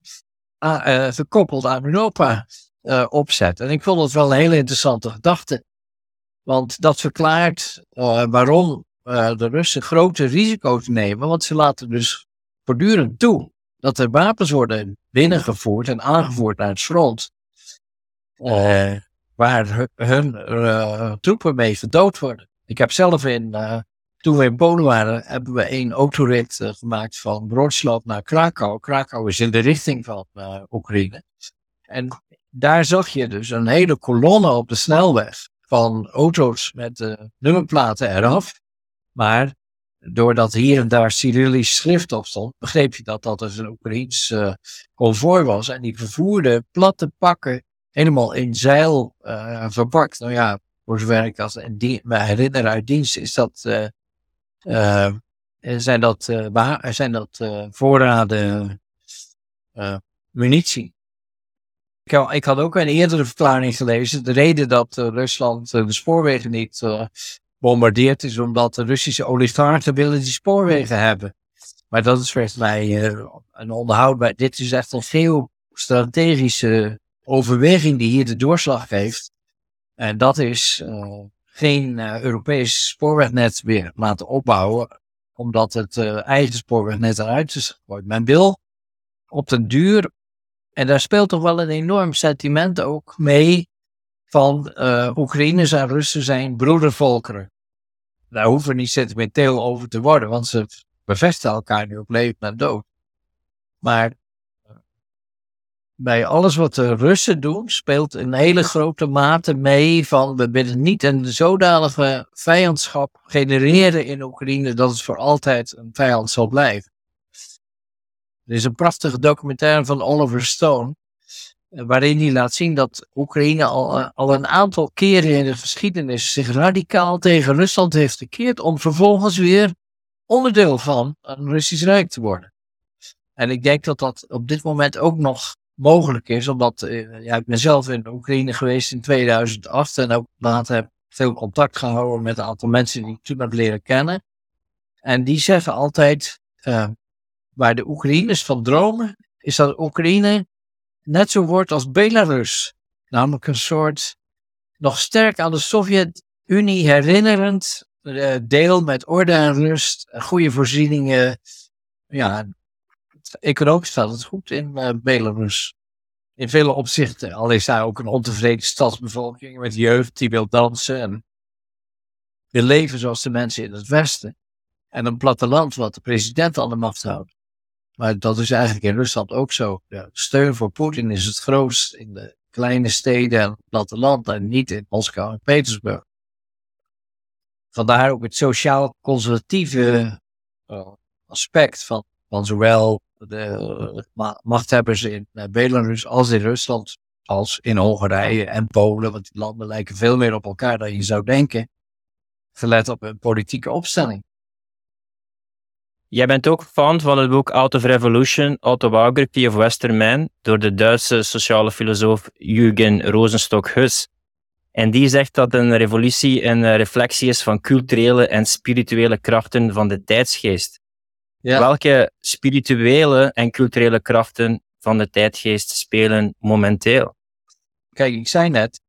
gekoppeld aan Europa opzet. En ik vond het wel een hele interessante gedachte. Want dat verklaart waarom de Russen grote risico's nemen, want ze laten dus voortdurend toe dat er wapens worden binnengevoerd en aangevoerd naar het front. Uh, waar hun, uh, troepen mee verdood worden. Ik heb zelf in, uh, toen we in Polen waren, hebben we één autorit gemaakt van Wrocław naar Krakau. Krakau is in de richting van Oekraïne. En daar zag je dus een hele kolonne op de snelweg van auto's met nummerplaten eraf. Maar doordat hier en daar Cyrillisch schrift op stond, begreep je dat dat dus een Oekraïns konvooi was. En die vervoerde platte pakken helemaal in zeil uh, verpakt. Nou ja, voor zover ik als me herinner uit dienst, is dat, uh, zijn dat, zijn dat voorraden munitie. Ik, ik had ook een eerdere verklaring gelezen. De reden dat Rusland de spoorwegen niet bombardeerd is omdat de Russische oligarchen willen die spoorwegen hebben. Maar dat is volgens mij een onderhoudbaar. Dit is echt een geostrategische overweging die hier de doorslag heeft. En dat is uh, geen uh, Europees spoorwegnet weer laten opbouwen, omdat het eigen spoorwegnet eruit is gegooid. Men wil op den duur, en daar speelt toch wel een enorm sentiment ook mee, van uh, Oekraïners en Russen zijn broedervolkeren. Daar hoeven we niet sentimenteel over te worden, want ze bevestigen elkaar nu op leven en dood. Maar eh, bij alles wat de Russen doen, speelt een hele grote mate mee van we willen niet een zodanige vijandschap genereren in Oekraïne dat het voor altijd een vijand zal blijven. Er is een prachtige documentaire van Oliver Stone waarin hij laat zien dat Oekraïne al, eh, al een aantal keren in de geschiedenis zich radicaal tegen Rusland heeft gekeerd om vervolgens weer onderdeel van een Russisch Rijk te worden. En ik denk dat dat op dit moment ook nog mogelijk is, omdat uh, ja, ik ben zelf in Oekraïne geweest in 2008 en ook later heb veel contact gehouden met een aantal mensen die ik toen heb leren kennen. En die zeggen altijd, uh, waar de Oekraïners van dromen, is dat Oekraïne net zo wordt als Belarus. Namelijk een soort nog sterk aan de Sovjet-Unie herinnerend uh, deel met orde en rust, goede voorzieningen. Ja, economisch staat het goed in uh, Belarus. In vele opzichten. Al is daar ook een ontevreden stadsbevolking met jeugd die wil dansen en wil leven zoals de mensen in het Westen. En een platteland wat de president aan de macht houdt. Maar dat is eigenlijk in Rusland ook zo. De steun voor Poetin is het grootst in de kleine steden en het platteland en niet in Moskou en Petersburg. Vandaar ook het sociaal-conservatieve uh, aspect van, van zowel de machthebbers in uh, Belarus als in Rusland, als in Hongarije en Polen, want die landen lijken veel meer op elkaar dan je zou denken, gelet op een politieke opstelling. Jij bent ook fan van het boek Out of Revolution, Autobiography of Western Man, door de Duitse sociale filosoof Jürgen Rosenstock-Huss. En die zegt dat een revolutie een reflectie is van culturele en spirituele krachten van de tijdsgeest. Ja. Welke spirituele en culturele krachten van de tijdgeest spelen momenteel? Kijk, ik zei net,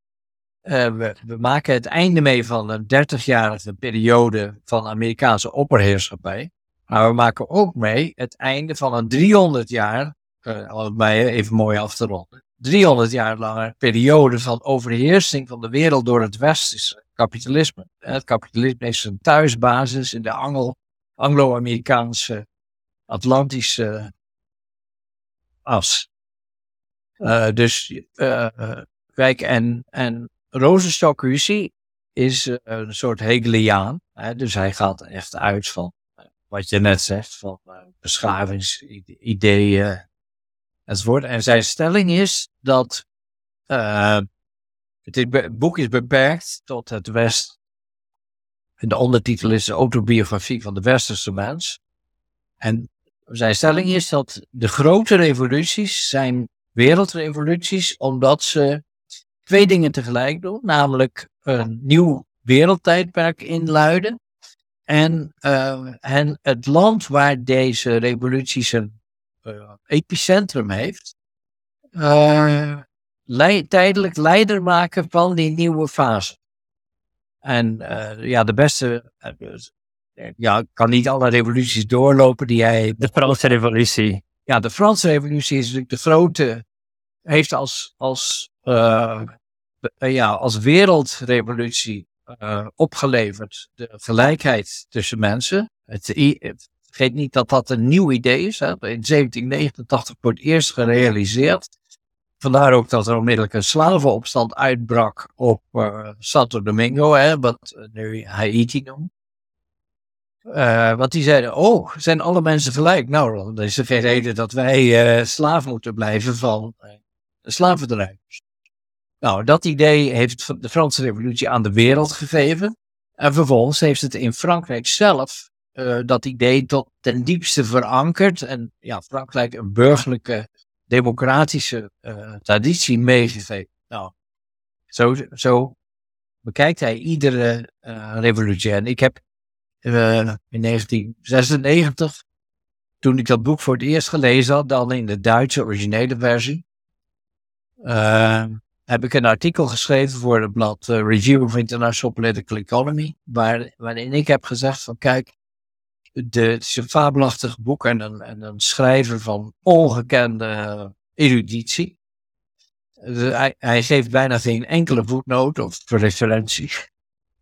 uh, we, we, maken het einde mee van een 30-jarige periode van Amerikaanse opperheerschappij. Maar we maken ook mee het einde van een 300 jaar, uh, om mij even mooi af te ronden, 300 jaar lange periode van overheersing van de wereld door het westerse kapitalisme. Het kapitalisme is zijn thuisbasis in de Anglo-Amerikaanse Atlantische as. Uh, dus kijk, en, en Rosenstock is een soort Hegeliaan. Hè, dus hij gaat echt uit van wat je net zegt, van beschavingsideeën enzovoort. En zijn stelling is dat uh, het boek is beperkt tot het West. De ondertitel is de autobiografie van de Westerse mens. En zijn stelling is dat de grote revoluties zijn wereldrevoluties omdat ze twee dingen tegelijk doen, namelijk een nieuw wereldtijdperk inluiden en, uh, en het land waar deze revolutie zijn uh, epicentrum heeft, le tijdelijk leider maken van die nieuwe fase. En ja, de beste, ja, ik kan niet alle revoluties doorlopen die hij... De Franse revolutie. Ja, de Franse revolutie is natuurlijk de grote, heeft als, als, ja, als wereldrevolutie opgeleverd. De gelijkheid tussen mensen. Het, vergeet niet dat dat een nieuw idee is. Hè. In 1789 wordt eerst gerealiseerd. Vandaar ook dat er onmiddellijk een slavenopstand uitbrak op uh, Santo Domingo, hè, wat nu Haiti noemt. Uh, want die zeiden, oh, zijn alle mensen gelijk? Nou, dan is er geen reden dat wij uh, slaaf moeten blijven van slavendrijvers. Nou, dat idee heeft de Franse Revolutie aan de wereld gegeven. En vervolgens heeft het in Frankrijk zelf uh, dat idee tot ten diepste verankerd. En ja, Frankrijk een burgerlijke, democratische uh, traditie meegegeven. Nou, zo, zo bekijkt hij iedere uh, revolutie. En ik heb in 1996, toen ik dat boek voor het eerst gelezen had, dan in de Duitse originele versie heb ik een artikel geschreven voor het blad uh, Review of International Political Economy, waar, waarin ik heb gezegd van kijk, de, het is een fabelachtig boek en een, en een schrijver van ongekende eruditie. Dus hij, hij, geeft bijna geen enkele voetnoot of referentie.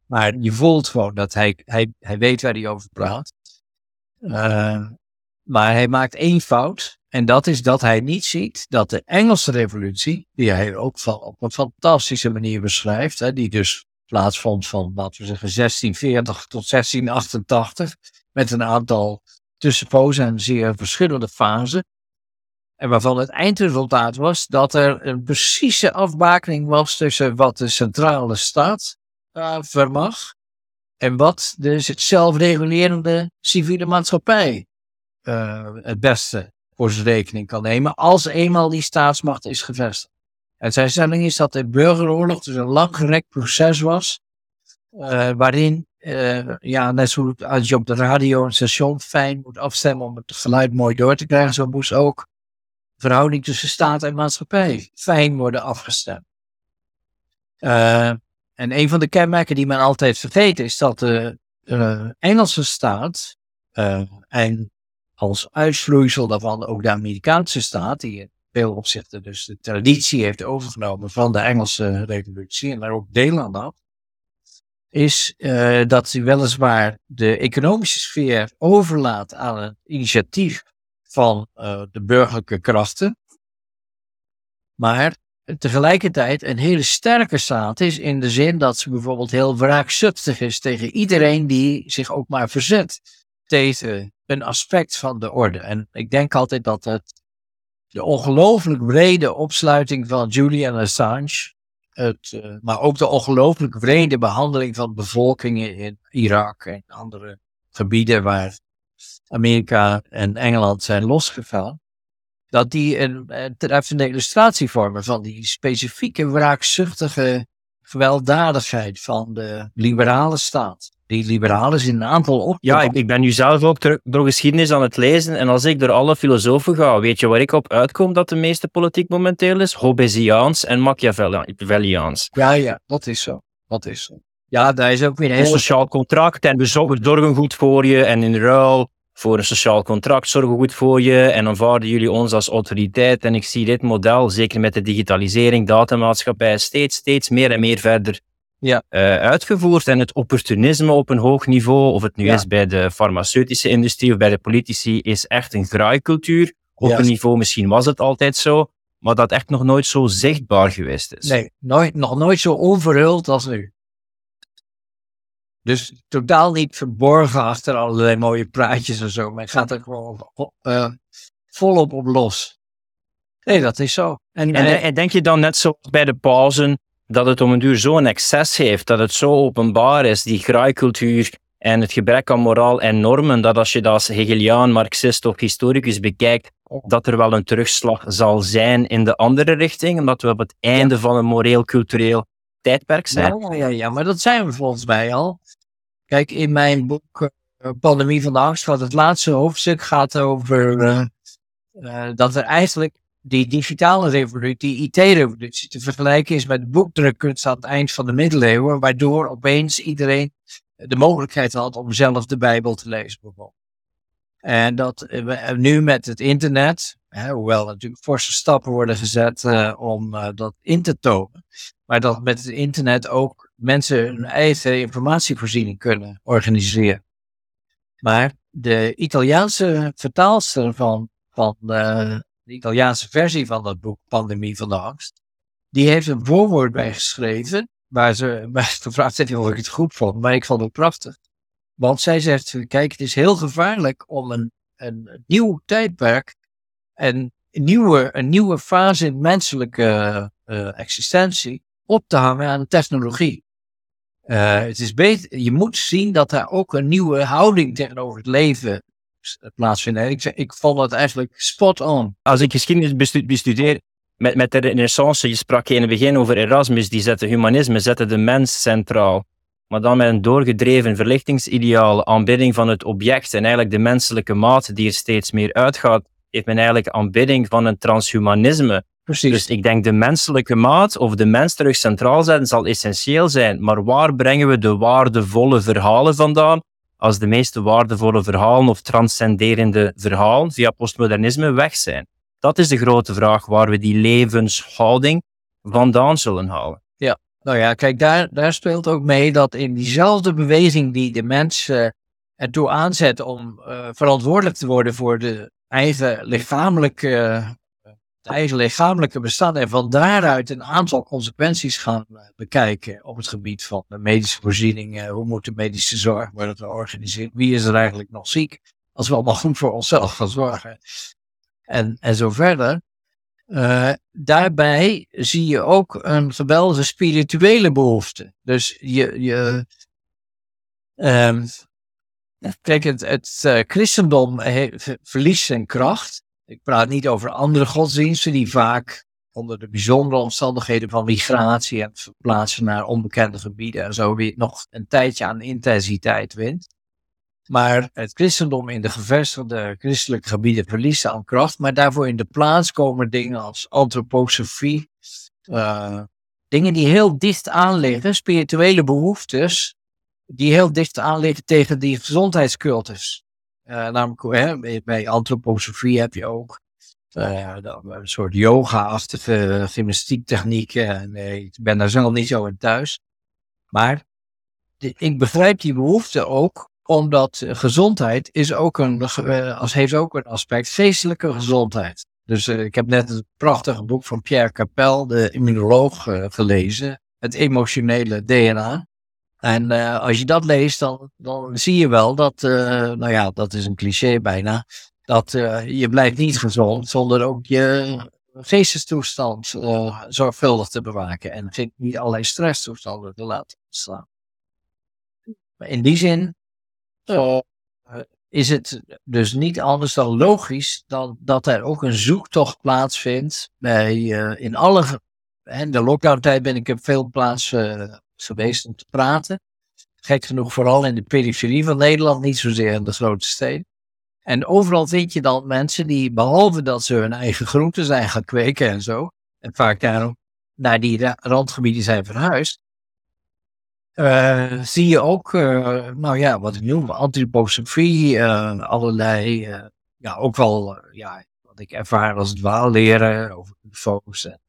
Maar je voelt gewoon dat hij, hij, hij weet waar hij over praat. Uh, maar hij maakt één fout. En dat is dat hij niet ziet dat de Engelse revolutie, die hij ook van, op een fantastische manier beschrijft, hè, die dus plaatsvond van, laten we zeggen, 1640 tot 1688, met een aantal tussenpozen en zeer verschillende fasen. En waarvan het eindresultaat was dat er een precieze afbakening was tussen wat de centrale staat uh, vermag en wat dus het zelfregulerende civiele maatschappij uh, het beste voor zijn rekening kan nemen als eenmaal die staatsmacht is gevestigd. En zijn stelling is dat de burgeroorlog dus een langgerekt proces was, uh, waarin, uh, ja, net zoals als je op de radio een station fijn moet afstemmen om het geluid mooi door te krijgen, zo moest ook de verhouding tussen staat en maatschappij fijn worden afgestemd. Uh, en een van de kenmerken die men altijd vergeet is dat de Engelse staat en als uitvloeisel daarvan ook de Amerikaanse staat, die in veel opzichten dus de traditie heeft overgenomen van de Engelse revolutie en daar ook deel aan had, is uh, dat hij weliswaar de economische sfeer overlaat aan het initiatief van uh, de burgerlijke krachten, maar tegelijkertijd een hele sterke staat is in de zin dat ze bijvoorbeeld heel wraakzuchtig is tegen iedereen die zich ook maar verzet tegen een aspect van de orde. En ik denk altijd dat het de ongelooflijk brede opsluiting van Julian Assange, het, uh, maar ook de ongelooflijk brede behandeling van bevolkingen in Irak en andere gebieden waar Amerika en Engeland zijn losgevallen, dat die een, een treffende illustratie vormen van die specifieke wraakzuchtige gewelddadigheid van de liberale staat die liberalen zijn een aantal op. Ja, ik, ik, ben nu zelf ook door geschiedenis aan het lezen. En als ik door alle filosofen ga, weet je waar ik op uitkom dat de meeste politiek momenteel is? Hobbesiaans en Machiavelliaans. Ja, ja, dat is zo. Dat is zo. Ja, daar is ook weer een sociaal contract en we zorgen goed voor je en in ruil voor een sociaal contract zorgen we goed voor je en aanvaarden jullie ons als autoriteit. En ik zie dit model, zeker met de digitalisering, datamaatschappij, steeds, steeds meer en meer verder ja. Uh, uitgevoerd. En het opportunisme op een hoog niveau, of het nu is bij de farmaceutische industrie of bij de politici, is echt een graaikultuur. Op een niveau, misschien was het altijd zo, maar dat echt nog nooit zo zichtbaar geweest is. Nee, nooit, nog nooit zo onverhuld als nu. Dus totaal niet verborgen achter allerlei mooie praatjes en zo. Maar gaat er gewoon uh, volop op los. Nee, dat is zo. En, en, en, denk je dan net zoals bij de pauzen, dat het om een duur zo'n excess heeft, dat het zo openbaar is, die graaikultuur, En het gebrek aan moraal en normen, dat als je dat als Hegeliaan, Marxist of historicus bekijkt, dat er wel een terugslag zal zijn in de andere richting, omdat we op het einde van een moreel-cultureel tijdperk zijn. Ja, ja, ja, maar dat zijn we volgens mij al. Kijk, in mijn boek uh, Pandemie van de Angst, wat het laatste hoofdstuk gaat over uh, uh, dat er eigenlijk die digitale revolutie, die IT-revolutie, te vergelijken is met de boekdrukkunst aan het eind van de middeleeuwen, waardoor opeens iedereen de mogelijkheid had om zelf de Bijbel te lezen, bijvoorbeeld. En dat we nu met het internet, hè, hoewel natuurlijk forse stappen worden gezet om dat in te tonen, maar dat met het internet ook mensen hun eigen informatievoorziening kunnen organiseren. Maar de Italiaanse vertaalster van, van de Italiaanse versie van dat boek Pandemie van de Angst, die heeft een voorwoord bijgeschreven, waar ze <laughs> mij gevraagd heeft of ik het goed vond, maar ik vond het prachtig. Want zij zegt, kijk, het is heel gevaarlijk om een, een nieuw tijdperk en een nieuwe, een nieuwe fase in menselijke uh, existentie op te hangen aan de technologie. Uh, het is beter, je moet zien dat daar ook een nieuwe houding tegenover het leven plaatsvindt. Ik, ik vond het eigenlijk spot on. Als ik geschiedenis bestudeer, met, met de renaissance, je sprak in het begin over Erasmus, die zette humanisme, zette de mens centraal. Maar dan met een doorgedreven verlichtingsideaal, aanbidding van het object en eigenlijk de menselijke maat die er steeds meer uitgaat, heeft men eigenlijk aanbidding van een transhumanisme. Precies. Dus ik denk de menselijke maat of de mens terug centraal zetten zal essentieel zijn. Maar waar brengen we de waardevolle verhalen vandaan? Als de meeste waardevolle verhalen of transcenderende verhalen via postmodernisme weg zijn. Dat is de grote vraag waar we die levenshouding vandaan zullen halen. Ja, nou ja, kijk, daar, daar speelt ook mee dat in diezelfde beweging die de mensen uh, ertoe aanzet om uh, verantwoordelijk te worden voor de eigen lichamelijke, uh, eigen lichamelijke bestaan en van daaruit een aantal consequenties gaan bekijken op het gebied van de medische voorziening, hoe moet de medische zorg worden georganiseerd, wie is er eigenlijk nog ziek, als we allemaal goed voor onszelf gaan zorgen en, en zo verder. Uh, daarbij zie je ook een geweldige spirituele behoefte. Dus je, je um, kijk, het, het christendom verliest zijn kracht. Ik praat niet over andere godsdiensten die vaak onder de bijzondere omstandigheden van migratie en verplaatsen naar onbekende gebieden en zo weer nog een tijdje aan intensiteit wint. Maar het christendom in de gevestigde christelijke gebieden verliest aan kracht. Maar daarvoor in de plaats komen dingen als antroposofie. Uh, dingen die heel dicht aanliggen, spirituele behoeftes. Die heel dicht aanliggen tegen die gezondheidscultus. Uh, namelijk hè, bij antroposofie heb je ook uh, een soort yoga-achtige gymnastiektechnieken. Nee, ik ben daar zelf niet zo in thuis. Maar ik begrijp die behoefte ook omdat gezondheid is ook een, als heeft ook een aspect geestelijke gezondheid. Dus ik heb net het prachtige boek van Pierre Capel, de immunoloog, gelezen. Het emotionele DNA. En uh, als je dat leest, dan, dan zie je wel dat, nou ja, dat is een cliché bijna, dat je blijft niet gezond zonder ook je geestestoestand zorgvuldig te bewaken. En niet allerlei stresstoestanden te laten ontstaan. In die zin is het dus niet anders dan logisch dan dat er ook een zoektocht plaatsvindt bij in alle. In de lockdown-tijd ben ik op veel plaatsen geweest om te praten. Gek genoeg, vooral in de periferie van Nederland, niet zozeer in de grote steden. En overal vind je dan mensen die, behalve dat ze hun eigen groenten zijn gaan kweken en zo, en vaak daarom naar die randgebieden zijn verhuisd, uh, zie je ook, uh, nou ja, wat ik noem, antroposofie, uh, allerlei, ja, ook wel, ja, wat ik ervaar als dwaalleren over UFO's en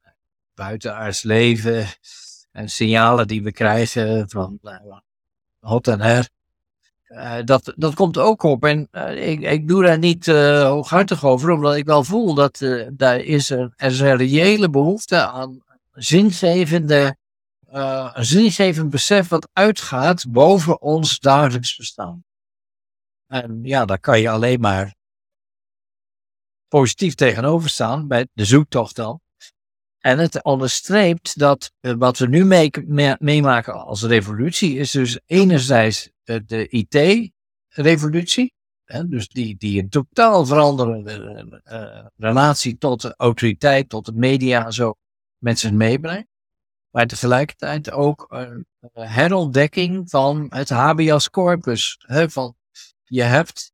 buitenaards leven en signalen die we krijgen van hot en her. dat, dat komt ook op en ik, ik doe daar niet hooghartig over, omdat ik wel voel dat daar is er, er is een reële behoefte aan zingevende uh, een zingevend besef wat uitgaat boven ons dagelijks bestaan. En ja, daar kan je alleen maar positief tegenover staan, bij de zoektocht dan. En het onderstreept dat uh, wat we nu meemaken als revolutie is dus enerzijds uh, de IT-revolutie. Dus die, die een totaal veranderende uh, relatie tot de autoriteit, tot de media en zo met zich meebrengt. Maar tegelijkertijd ook een herontdekking van het habeas corpus. Hè, van je hebt,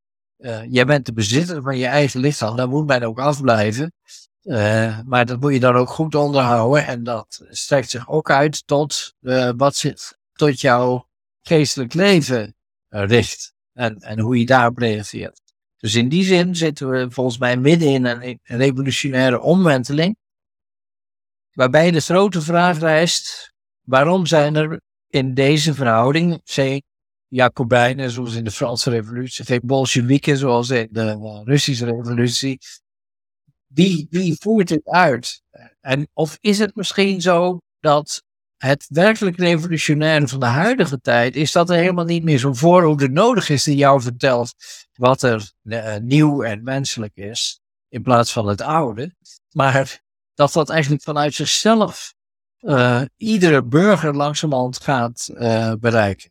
jij bent de bezitter van je eigen lichaam, daar moet men ook afblijven. Uh, maar dat moet je dan ook goed onderhouden. En dat strekt zich ook uit tot uh, wat zich tot jouw geestelijk leven uh, richt. En, en hoe je daarop reageert. Dus in die zin zitten we volgens mij midden in een revolutionaire omwenteling. Waarbij de grote vraag rijst: waarom zijn er in deze verhouding, zeg Jacobijnen zoals in de Franse Revolutie, geen Bolsjewieken zoals in de Russische Revolutie, wie, wie voert het uit? En of is het misschien zo dat het werkelijk revolutionaire van de huidige tijd is dat er helemaal niet meer zo'n voorhoede nodig is die jou vertelt wat er uh, nieuw en menselijk is, in plaats van het oude. Maar dat dat eigenlijk vanuit zichzelf uh, iedere burger langzamerhand gaat uh, bereiken.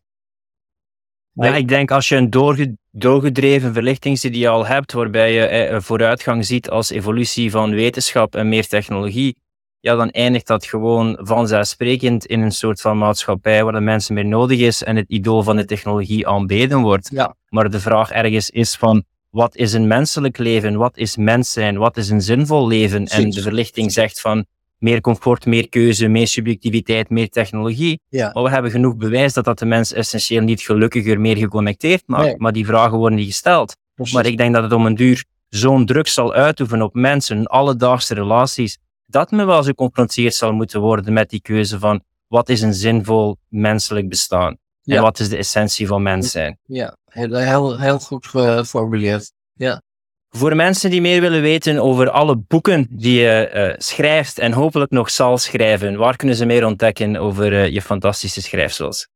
Ja, ik denk als je een doorge doorgedreven verlichtingsideaal hebt, waarbij je eh, vooruitgang ziet als evolutie van wetenschap en meer technologie, ja, dan eindigt dat gewoon vanzelfsprekend in een soort van maatschappij waar de mensen meer nodig is en het idool van de technologie aanbeden wordt. Ja. Maar de vraag ergens is van, wat is een menselijk leven? Wat is mens zijn? Wat is een zinvol leven? En de verlichting zegt van, meer comfort, meer keuze, meer subjectiviteit, meer technologie. Ja. Maar we hebben genoeg bewijs dat dat de mens essentieel niet gelukkiger, meer geconnecteerd maakt. Nee. Maar die vragen worden niet gesteld. Precies. Maar ik denk dat het om een duur zo'n druk zal uitoefenen op mensen, alledaagse relaties, dat men wel zo geconfronteerd zal moeten worden met die keuze van wat is een zinvol menselijk bestaan? Ja. En wat is de essentie van mens zijn? Ja, heel, heel, heel goed geformuleerd. Ja. Voor mensen die meer willen weten over alle boeken die je uh, schrijft en hopelijk nog zal schrijven, waar kunnen ze meer ontdekken over uh, je fantastische schrijfsels?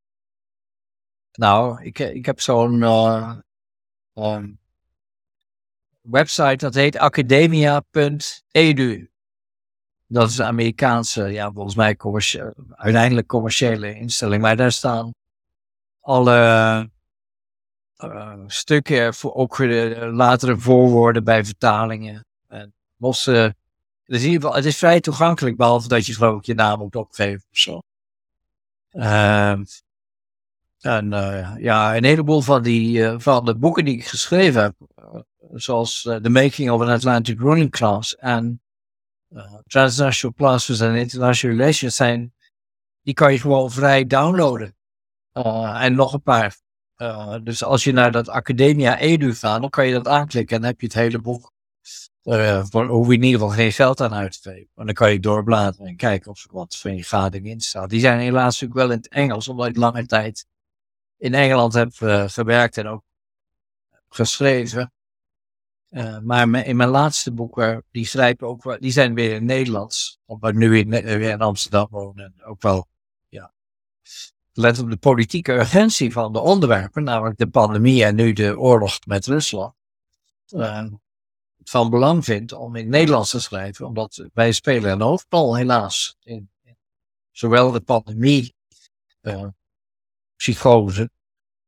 Nou, ik, ik heb zo'n um, website dat heet academia.edu. Dat is een Amerikaanse, ja, volgens mij uiteindelijk commerciële instelling, maar daar staan alle stukken, voor, ook uh, latere voorwoorden bij vertalingen. En losse, dus in ieder geval, het is vrij toegankelijk, behalve dat je geloof ik je naam moet opgeven of zo. Uh, en uh, ja, een heleboel van, die, van de boeken die ik geschreven heb, zoals The Making of an Atlantic Running Class en Transnational Classes en International Relations zijn, die kan je gewoon vrij downloaden. en nog een paar uh, dus als je naar dat Academia Edu gaat, dan kan je dat aanklikken en dan heb je het hele boek. Uh, voor, hoef je in ieder geval geen geld aan uit te geven. Maar dan kan je doorbladeren en kijken of er wat van je gading in staat. Die zijn helaas natuurlijk wel in het Engels, omdat ik lange tijd in Engeland heb uh, gewerkt en ook geschreven. maar in mijn laatste boeken, die schrijven ook wel, die zijn weer in Nederlands. Omdat ik nu in, weer in Amsterdam woon en ook wel let op de politieke urgentie van de onderwerpen, namelijk de pandemie en nu de oorlog met Rusland, uh, van belang vindt om in het Nederlands te schrijven, omdat wij spelen een hoofdrol helaas in, zowel de pandemie, uh, psychose,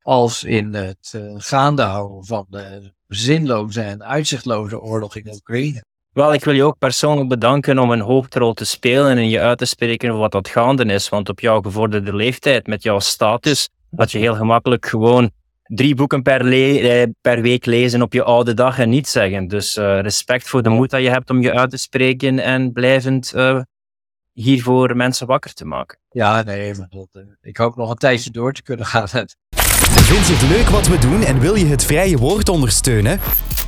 als in het uh, gaande houden van de zinloze en uitzichtloze oorlog in Oekraïne. Wel, ik wil je ook persoonlijk bedanken om een hoofdrol te spelen en je uit te spreken over wat dat gaande is. Want op jouw gevorderde leeftijd, met jouw status, had je heel gemakkelijk gewoon drie boeken per, eh, per week lezen op je oude dag en niet zeggen. Dus uh, respect voor de moed dat je hebt om je uit te spreken en blijvend uh, hiervoor mensen wakker te maken. Ja, nee, maar dat, ik hoop nog een tijdje door te kunnen gaan. Vind je het leuk wat we doen en wil je het vrije woord ondersteunen?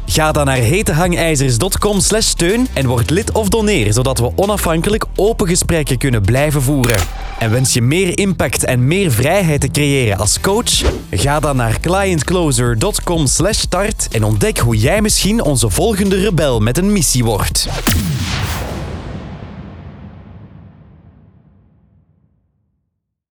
Ga dan naar hetehangijzers.com slash steun en word lid of doneer, zodat we onafhankelijk open gesprekken kunnen blijven voeren. En wens je meer impact en meer vrijheid te creëren als coach? Ga dan naar clientcloser.com slash start en ontdek hoe jij misschien onze volgende rebel met een missie wordt.